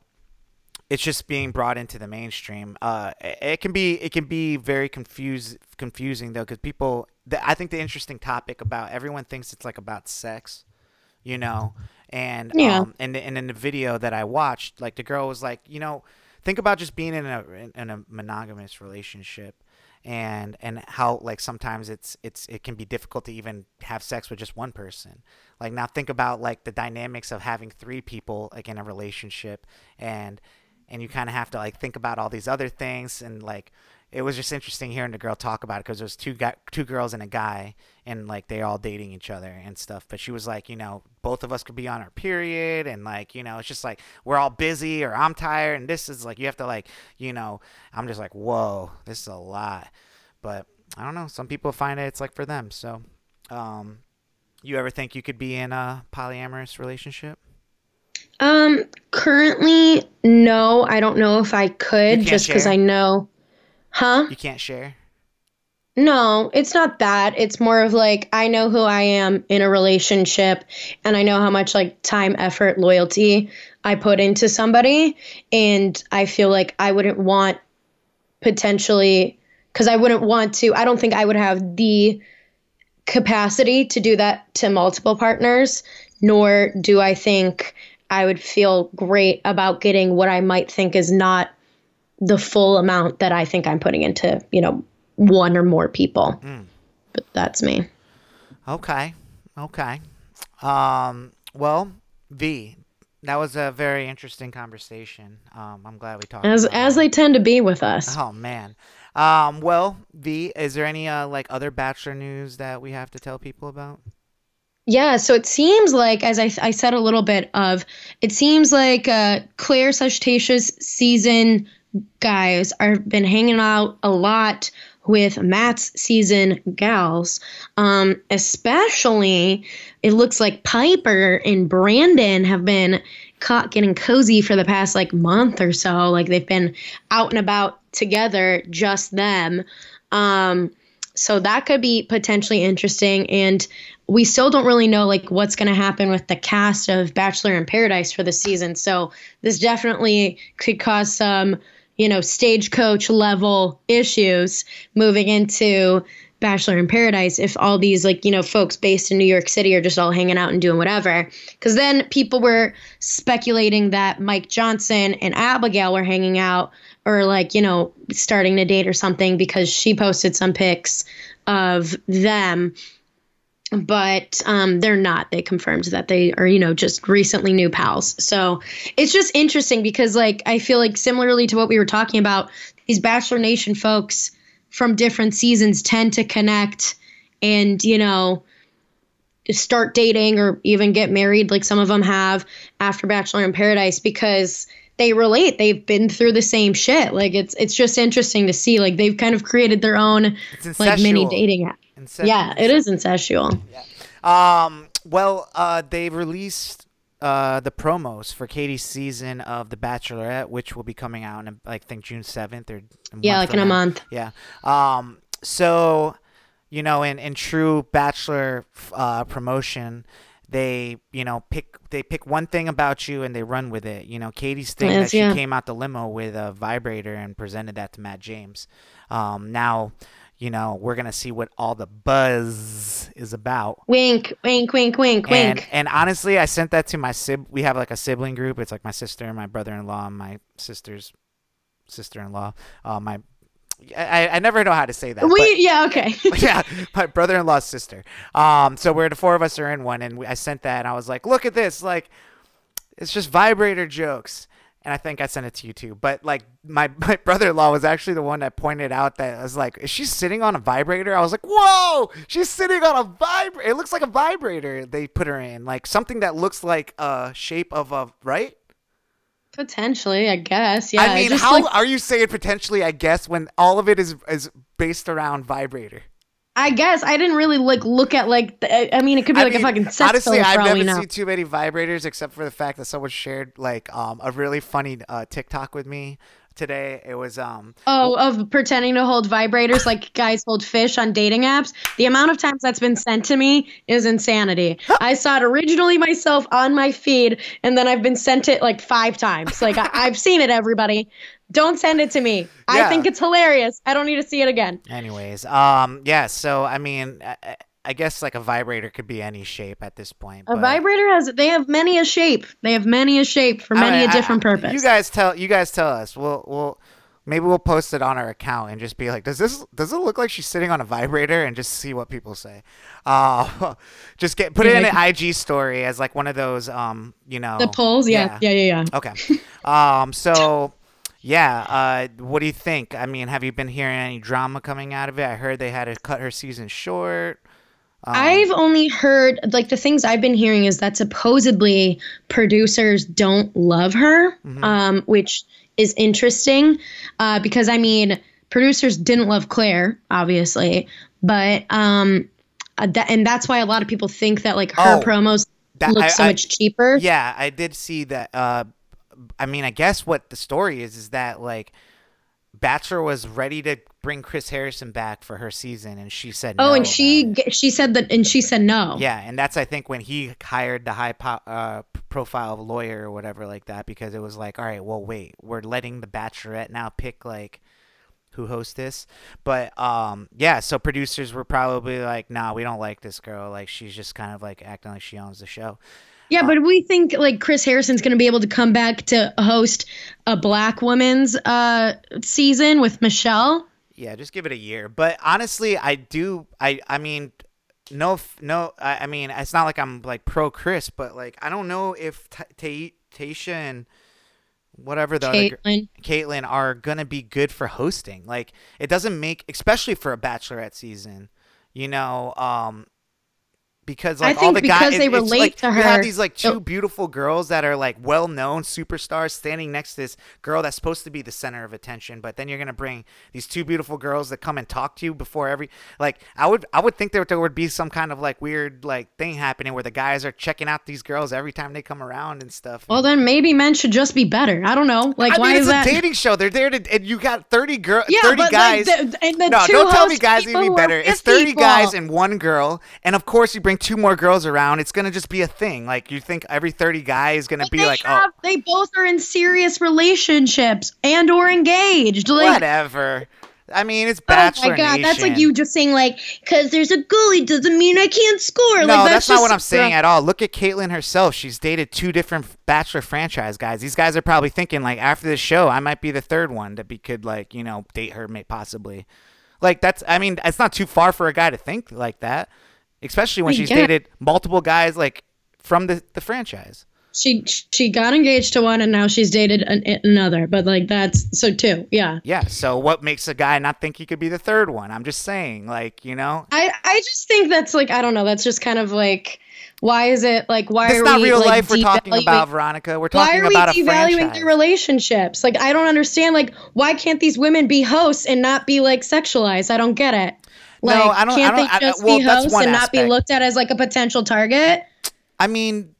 it's just being brought into the mainstream. Uh, it, can be it can be very confuse confusing though, because people. The, I think the interesting topic about everyone thinks it's like about sex, you know, and Yeah. um, and and in the video that I watched, like the girl was like, you know, think about just being in a in, in a monogamous relationship. And and how like sometimes it's it's it can be difficult to even have sex with just one person. Like now think about like the dynamics of having three people like in a relationship and and you kind of have to like think about all these other things and like it was just interesting hearing the girl talk about it because there's two guy, two girls and a guy and like they all dating each other and stuff but she was like you know both of us could be on our period and like you know it's just like we're all busy or i'm tired and this is like you have to like you know i'm just like whoa this is a lot but i don't know some people find it it's like for them so um you ever think you could be in a polyamorous relationship Um, currently, no. I don't know if I could just because? I know. Huh? you can't share No, it's not that. It's more of like I know who I am in a relationship and I know how much like time, effort, loyalty I put into somebody. And I feel like I wouldn't want potentially, because I wouldn't want to, I don't think I would have the capacity to do that to multiple partners, nor do I think I would feel great about getting what I might think is not the full amount that I think I'm putting into, you know, one or more people. But that's me. Okay. Okay. Um, well, V, that was a very interesting conversation. Um, I'm glad we talked. As as that. they tend to be with us. Oh man. Um, well, V, is there any uh like other Bachelor news that we have to tell people about? Yeah, so it seems like, as I, I said a little bit of, it seems like uh, Clare Tayshia's season guys are been hanging out a lot with Matt's season gals. Um, especially, it looks like Piper and Brendan have been caught getting cozy for the past like month or so. Like they've been out and about together, just them. Um, so that could be potentially interesting. And we still don't really know like what's going to happen with the cast of Bachelor in Paradise for the season. So this definitely could cause some, you know, stagecoach level issues moving into Bachelor in Paradise if all these like, you know, folks based in New York City are just all hanging out and doing whatever. Cuz then people were speculating that Mike Johnson and Abigail were hanging out or like, you know, starting to date or something because she posted some pics of them but um, they're not. They confirmed that they are, you know, just recently new pals. So it's just interesting because, like, I feel like similarly to what we were talking about, these Bachelor Nation folks from different seasons tend to connect and, you know, start dating or even get married, like some of them have after Bachelor in Paradise because they relate. They've been through the same shit. Like it's it's just interesting to see. Like they've kind of created their own like mini dating app. Yeah, it is incestual. Um, well, uh, they released uh, the promos for Katie's season of The Bachelorette, which will be coming out in, I think, June 7th or Yeah, like in a month. Yeah. Um, so, you know, in, in true Bachelor uh, promotion, they, you know, pick they pick one thing about you and they run with it. You know, Katie's thing Yes, that she came out the limo with a vibrator and presented that to Matt James. Um, now, you know, we're gonna see what all the buzz is about. Wink, wink, wink, wink, And wink. and honestly, I sent that to my sib. We have like a sibling group. It's like my sister, my brother-in-law, and my sister's sister-in-law. Uh, my I, I never know how to say that. but- we yeah okay. yeah, my brother-in-law's sister. Um, so we're the four of us are in one, and we, I sent that, and I was like, "Look at this! Like, it's just vibrator jokes." And I think I sent it to you too. But like, my my brother-in-law was actually the one that pointed out that I was like, "Is she sitting on a vibrator?" I was like, "Whoa, she's sitting on a vibrator! It looks like a vibrator." They put her in like something that looks like a shape of a right. Potentially, I guess. Yeah. I mean, how like, are you saying potentially? I guess when all of it is is based around vibrator. I guess I didn't really like look at like. The, I mean, it could be I like mean, a fucking sex honestly, I've never seen too many vibrators except for the fact that someone shared like um a really funny uh, TikTok with me today. It was um Oh, of pretending to hold vibrators like guys hold fish on dating apps. The amount of times that's been sent to me is insanity. I saw it originally myself on my feed, and then I've been sent it like five times. Like I, I've seen it. Everybody, don't send it to me. Yeah. I think it's hilarious. I don't need to see it again. Anyways, um, yeah. So I mean, I, I guess like a vibrator could be any shape at this point. A but- vibrator has they have many a shape. They have many a shape for many a different I- purpose. You guys tell. You guys tell us. We'll we'll maybe we'll post it on our account and just be like, does this does it look like she's sitting on a vibrator and just see what people say. Uh, just get put it in an IG story as like one of those um you know the polls, yeah, yeah, yeah, yeah. Okay. Um. So. Yeah. Uh. What do you think? I mean, have you been hearing any drama coming out of it? I heard they had to cut her season short. Um, I've only heard like the things I've been hearing is that supposedly producers don't love her, Mm-hmm. um, which is interesting uh, because I mean producers didn't love Clare, obviously, but um, uh, that, and that's why a lot of people think that like her Oh, promos that- look I- so I- much cheaper. Yeah, I did see that. Uh, I mean, I guess what the story is is that like Bachelor was ready to bring Chris Harrison back for her season, and she said Oh, no and she about it. g- she said that, and she said no. Yeah, and that's I think when he hired the high po- uh, profile lawyer or whatever like that because it was like, all right, well, wait, we're letting the Bachelorette now pick like who hosts this, but um, yeah, so producers were probably like, nah, we don't like this girl, like she's just kind of like acting like she owns the show. Yeah, but we think like Chris Harrison's going to be able to come back to host a black woman's uh, season with Michelle. Yeah, just give it a year. But honestly, I do. I I mean, no, no. I, I mean, it's not like I'm like pro Chris, but like I don't know if Ta Ta- Tayshia and whatever the other gr- Kaitlyn. Kaitlyn are gonna be good for hosting. Like it doesn't make, especially for a Bachelorette season. You know, um, because like all the guys, they it- relate like, to You have these like two oh. beautiful girls that are like well known superstars standing next to this girl that's supposed to be the center of attention, but then you're gonna bring these two beautiful girls that come and talk to you before every like I would I would think that there would be some kind of like weird like thing happening where the guys are checking out these girls every time they come around and stuff. Well, then maybe men should just be better. I don't know. Like, I why mean, is it's that? a dating show. They're there to, and you got thirty girls, Yeah, thirty but, guys. like, the- and the no, don't tell me guys people even were better. It's thirty people. guys and one girl, and of course you bring two more girls around. It's gonna just be a thing. Like you think every thirty guy is gonna But be like, oh. have, they both are in serious relationships and or engaged. oh, Like, whatever. I mean, it's Bachelor oh my god, that's like you just saying like, because there's a goalie doesn't mean I can't score. No, like, that's, not just, what I'm saying at all. Look at Kaitlyn herself. She's dated two different Bachelor franchise guys. These guys are probably thinking like, after this show, I might be the third one that be could like, you know, date her, possibly. Like that's. I mean, it's not too far for a guy to think like that, especially when she's dated multiple guys like from the the franchise. She she got engaged to one and now she's dated an, another. But like that's so two. Yeah. Yeah. So what makes a guy not think he could be the third one? I'm just saying, like, you know, I I just think that's like I don't know. That's just kind of like why is it like why it's are not we real like, life we're talking about, Veronica. We're talking Why are we about a devaluing their relationships? Like I don't understand. Like why can't these women be hosts and not be like sexualized? I don't get it. No, Like I don't- can't don't- they just well, be hosts and not be looked at as like a potential target? I mean,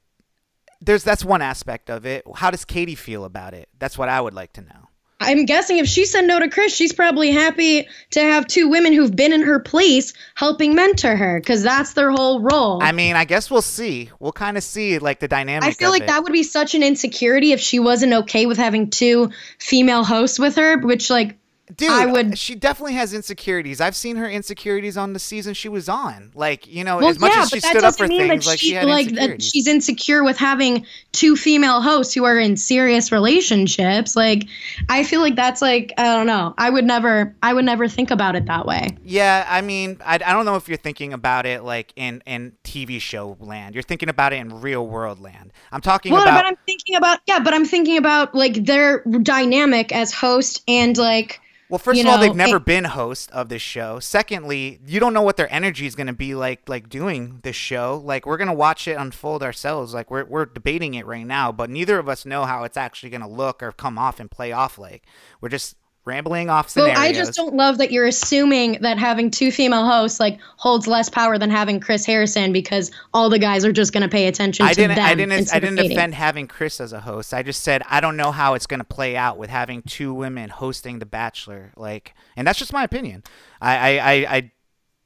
there's that's one aspect of it. How does Katie feel about it? That's what I would like to know. I'm guessing if she said no to Chris, she's probably happy to have two women who've been in her place helping mentor her because that's their whole role. I mean, I guess we'll see. We'll kind of see like the dynamic. I feel like it. that would be such an insecurity if she wasn't okay with having two female hosts with her, which like Dude, I would- She definitely has insecurities. I've seen her insecurities on the season she was on. Like you know, well, as much yeah, as she stood up for mean things, like she, she had like insecurities. she's insecure with having two female hosts who are in serious relationships. Like I feel like that's like I don't know. I would never I would never think about it that way. Yeah, I mean, I, I don't know if you're thinking about it like in in TV show land. You're thinking about it in real world land. I'm talking Well, about. but I'm thinking about yeah, but I'm thinking about like their dynamic as host and like Well, first you of all, know, they've never it- been host of this show. Secondly, you don't know what their energy is going to be like like doing this show. Like we're going to watch it unfold ourselves. Like we're we're debating it right now, but neither of us know how it's actually going to look or come off and play off like. We're just rambling off scenarios. Well. I just don't love that you're assuming that having two female hosts like holds less power than having Chris Harrison because all the guys are just going to pay attention I to didn't. them. I didn't. I didn't defend having Chris as a host. I just said I don't know how it's going to play out with having two women hosting The Bachelor. Like, and that's just my opinion. I, I, I, I,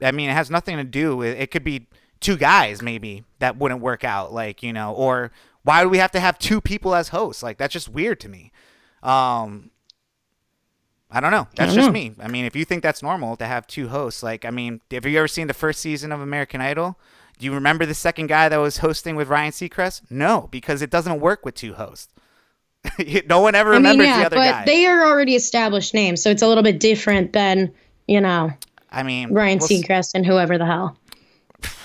I mean, it has nothing to do with. It could be two guys maybe that wouldn't work out. Like, you know, or why do we have to have two people as hosts? Like, that's just weird to me. Um, I don't know. That's don't just know. me. I mean, if you think that's normal to have two hosts, like, I mean, have you ever seen the first season of American Idol? Do you remember the second guy that was hosting with Ryan Seacrest? No, because it doesn't work with two hosts. no one ever I mean, remembers yeah, the other guy. but guy. they are already established names, so it's a little bit different than you know I mean, Ryan well, Seacrest and whoever the hell.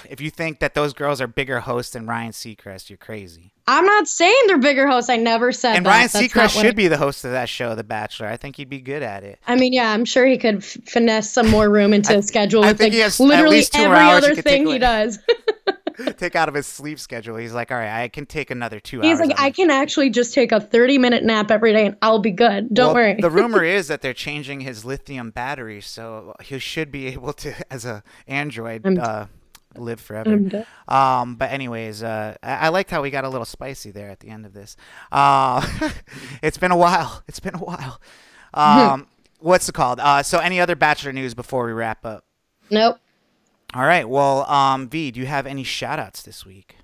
If you think that those girls are bigger hosts than Ryan Seacrest, you're crazy. I'm not saying they're bigger hosts. I never said that. And that. Ryan That's Seacrest should I- be the host of that show, The Bachelor. I think he'd be good at it. I mean, yeah, I'm sure he could f- finesse some more room into his schedule I with think like he has literally every hours other thing he does. Take out of his sleep schedule. He's like, all right, I can take another two He's hours. like, I it." can actually just take a 30 minute nap every day and I'll be good. Don't Well, worry. the rumor is that they're changing his lithium battery, so he should be able to, as a android, uh, live forever. Um, but anyways, uh, I-, I liked how we got a little spicy there at the end of this. Uh, it's been a while. It's been a while. Um, what's it called? Uh, so any other Bachelor news before we wrap up? nope. All right. Well, um, V, do you have any shout outs this week?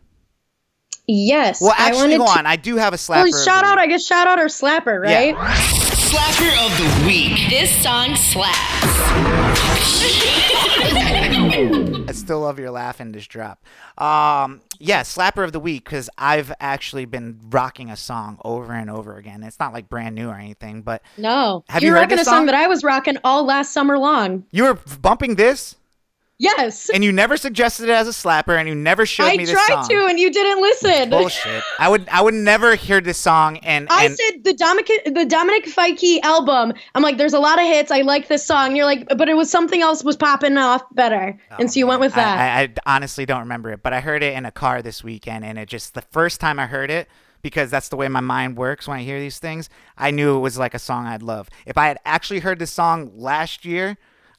Yes. Well, actually, wanted go to- on. I do have a slapper. Of the shout out. I guess shout out or slapper, right? Slapper of the week. This song slaps. I still love your laugh in this drop. Um, yeah, slapper of the week because I've actually been rocking a song over and over again. It's not like brand new or anything, but No. Have You're you rocking a song song? that I was rocking all last summer long. you were bumping this, Yes. and you never suggested it as a slapper, and you never showed I me this tried to and you didn't listen. Bullshit. I would, I would never hear this song, and, I and said the Dominic the Dominic Fike album. I'm like, there's a lot of hits. I like this song. You're like, but it was something else was popping off better, and so you oh, went with Oh, I- that. I, I honestly don't remember it, but I heard it in a car this weekend, and it just the first time I heard it, because that's the way my mind works when I hear these things. I knew it was like a song I'd love. If I had actually heard this song last year,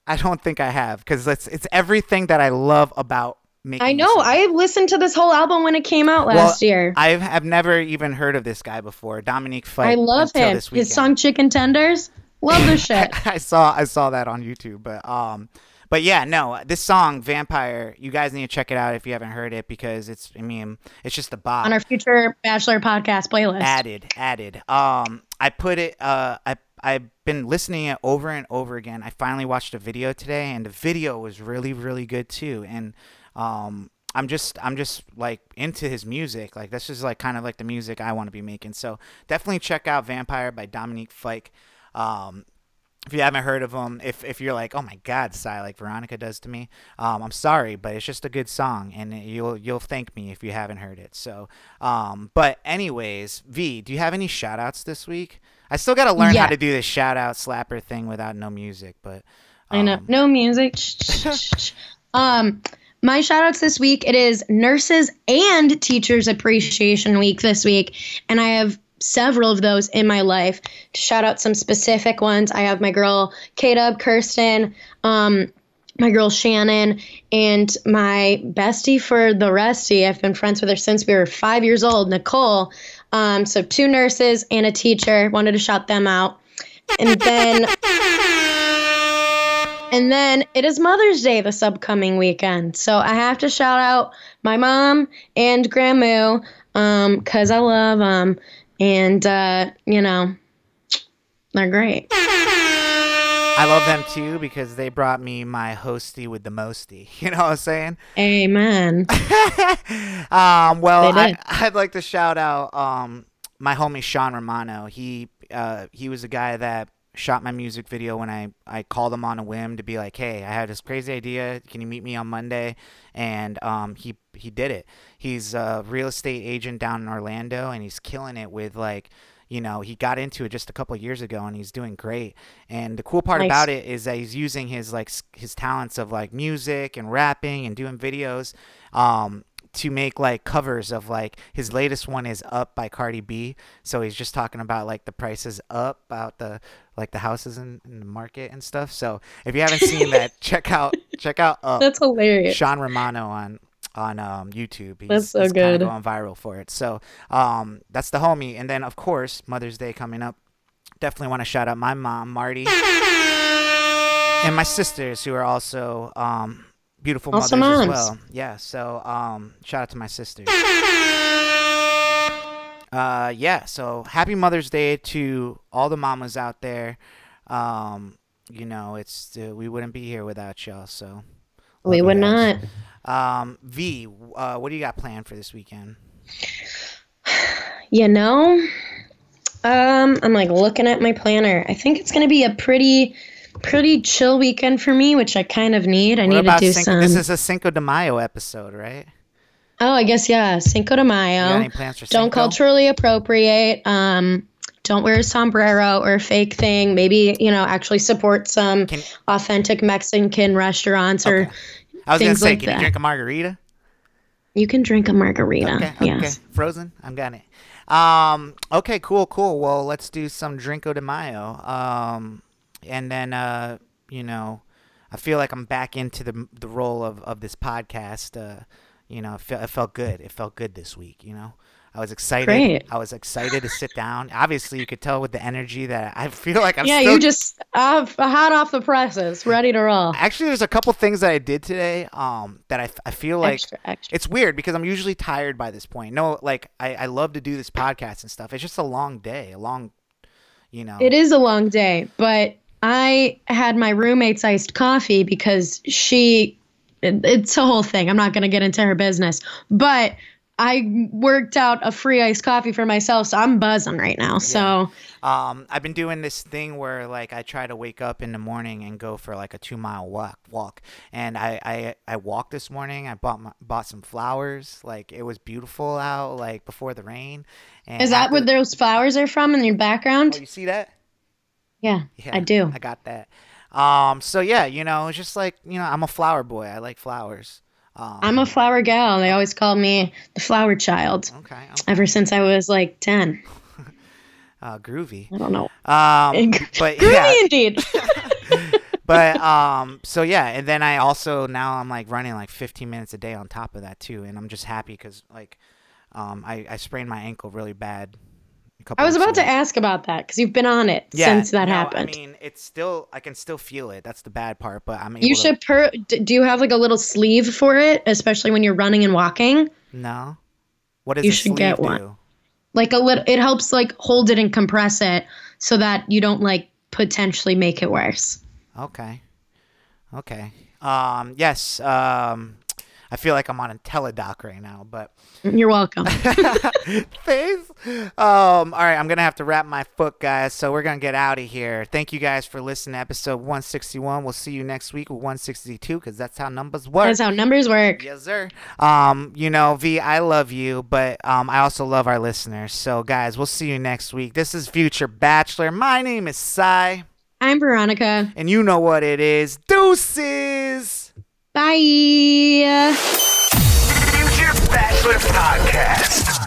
I don't think I have, because it's it's everything that I love about making. I know. I listened to this whole album when it came out Well, last year. I have never even heard of this guy before, Dominic Fike. I love him. His song "Chicken Tenders." Love the shit. I saw I saw that on YouTube, but um, but yeah, no, this song "Vampire," you guys need to check it out if you haven't heard it because it's I mean it's just the bop. on our future Bachelor podcast playlist. added, added. Um, I put it. Uh, I I've been listening it over and over again. I finally watched a video today, and the video was really really good too. And um. I'm just I'm just like into his music. Like this is like kind of like the music I want to be making. So definitely check out Vampire by Dominic Fike. Um, if you haven't heard of him, if if you're like, oh my God, Sai, like Veronica does to me, um, I'm sorry, but it's just a good song, and you'll you'll thank me if you haven't heard it. So, um, but anyways, V, do you have any shout outs this week? I still got to learn how to do this shout out slapper thing without no music, but I know. um, No music. Um, my shout outs this week, it is Nurses and Teachers Appreciation Week this week. And I have several of those in my life. To shout out some specific ones, I have my girl K-Dub, Kirsten, um, my girl Shannon, and my bestie for the resty. I've been friends with her since we were five years old, Nicole. Um, so two nurses and a teacher. Wanted to shout them out. And then and then it is Mother's Day this upcoming weekend. So I have to shout out my mom and Grandma um, because I love them. And, uh, you know, they're great. I love them too because they brought me my hosty with the mosty. You know what I'm saying? Amen. Um, well, I, I'd like to shout out um, my homie Sean Romano. He uh, he was a guy that shot my music video when I, I called him on a whim to be like, hey, I had this crazy idea. Can you meet me on Monday? And um, he he did it. He's a real estate agent down in Orlando, and he's killing it with like you know, he got into it just a couple of years ago, and he's doing great. And the cool part Nice. about it is that he's using his like his talents of like music and rapping and doing videos. Um, to make like covers of like his latest one is up by Cardi B. So he's just talking about like the prices up, about the like the houses in, in the market and stuff. So if you haven't seen that, check out check out up. That's hilarious. Sean Romano on on um, YouTube. He's, That's so he's good. going viral for it. So um, that's the homie. And then of course Mother's Day coming up. Definitely want to shout out my mom Marty and my sisters who are also um, beautiful Also mothers as well. Yeah. So um, shout out to my sisters. Uh, yeah. So happy Mother's Day to all the mamas out there. Um, you know, it's uh, we wouldn't be here without y'all. So we would not. Um, V, uh, what do you got planned for this weekend? You know, um, I'm like looking at my planner. I think it's gonna be a pretty, pretty chill weekend for me, which I kind of need. I What need to do Cinco? some. This is a Cinco de Mayo episode, right? oh, I guess yeah, Cinco de Mayo. for Don't Cinco? culturally appropriate. Um, don't wear a sombrero or a fake thing. Maybe you know actually support some Can- authentic Mexican restaurants, or Okay. I was gonna things say, like can that. you drink a margarita? you can drink a margarita. Okay, okay. Yes. Frozen. I'm got it. Um, okay, cool, cool. Well, let's do some Drinko de Mayo. Um, and then uh, you know, I feel like I'm back into the the role of of this podcast. Uh, you know, it, fe- it felt good. It felt good this week. You know. I was excited. Great. I was excited to sit down. Obviously, you could tell with the energy that I feel like I'm yeah, still you just uh, hot off the presses, ready to roll. Actually, there's a couple things that I did today um, that I feel like extra, extra. it's weird because I'm usually tired by this point. No, like I, I love to do this podcast and stuff. It's just a long day, a long, you know. It is a long day, but I had my roommate's iced coffee because she, it- it's a whole thing. I'm not going to get into her business, but I worked out a free iced coffee for myself, so I'm buzzing right now. So Um, I've been doing this thing where like I try to wake up in the morning and go for like a two mile walk. Walk, and I I, I walked this morning. I bought my, bought some flowers. Like it was beautiful out, like before the rain. And is that after- where those flowers are from in your background? Oh, you see that? yeah, Yeah, I do. I got that. Um, so yeah, you know, it's just like you know, I'm a flower boy. I like flowers. Um, I'm a flower gal. They always call me the flower child okay. I'm, ever since I was like 10. uh, groovy. I don't know. Um, but Groovy yeah, indeed. but um, so yeah, and then I also now I'm like running like 15 minutes a day on top of that too, and I'm just happy because like, um, I I sprained my ankle really bad. I was about to ask about that because you've been on it Yeah, since that no, happened. I mean, it's still I can still feel it. That's the bad part, but I'm You to- should per. Do you have like a little sleeve for it, especially when you're running and walking? No. What does You should get one. do? Like a little, it helps like hold it and compress it so that you don't like potentially make it worse. Okay. Okay. Um. Yes. Um. I feel like I'm on a teledoc right now, but You're welcome. thanks. Um. All right. I'm gonna have to wrap my foot, guys. So we're gonna get out of here. Thank you guys for listening to episode 161. We'll see you next week with 162 because that's how numbers work. That's how numbers work. Yes, sir. Um, you know, V, I love you, but um, I also love our listeners. So, guys, we'll see you next week. This is Future Bachelor. My name is Cy, I'm Veronica. and you know what it is. Deuces. Bye. Future Bachelor Podcast.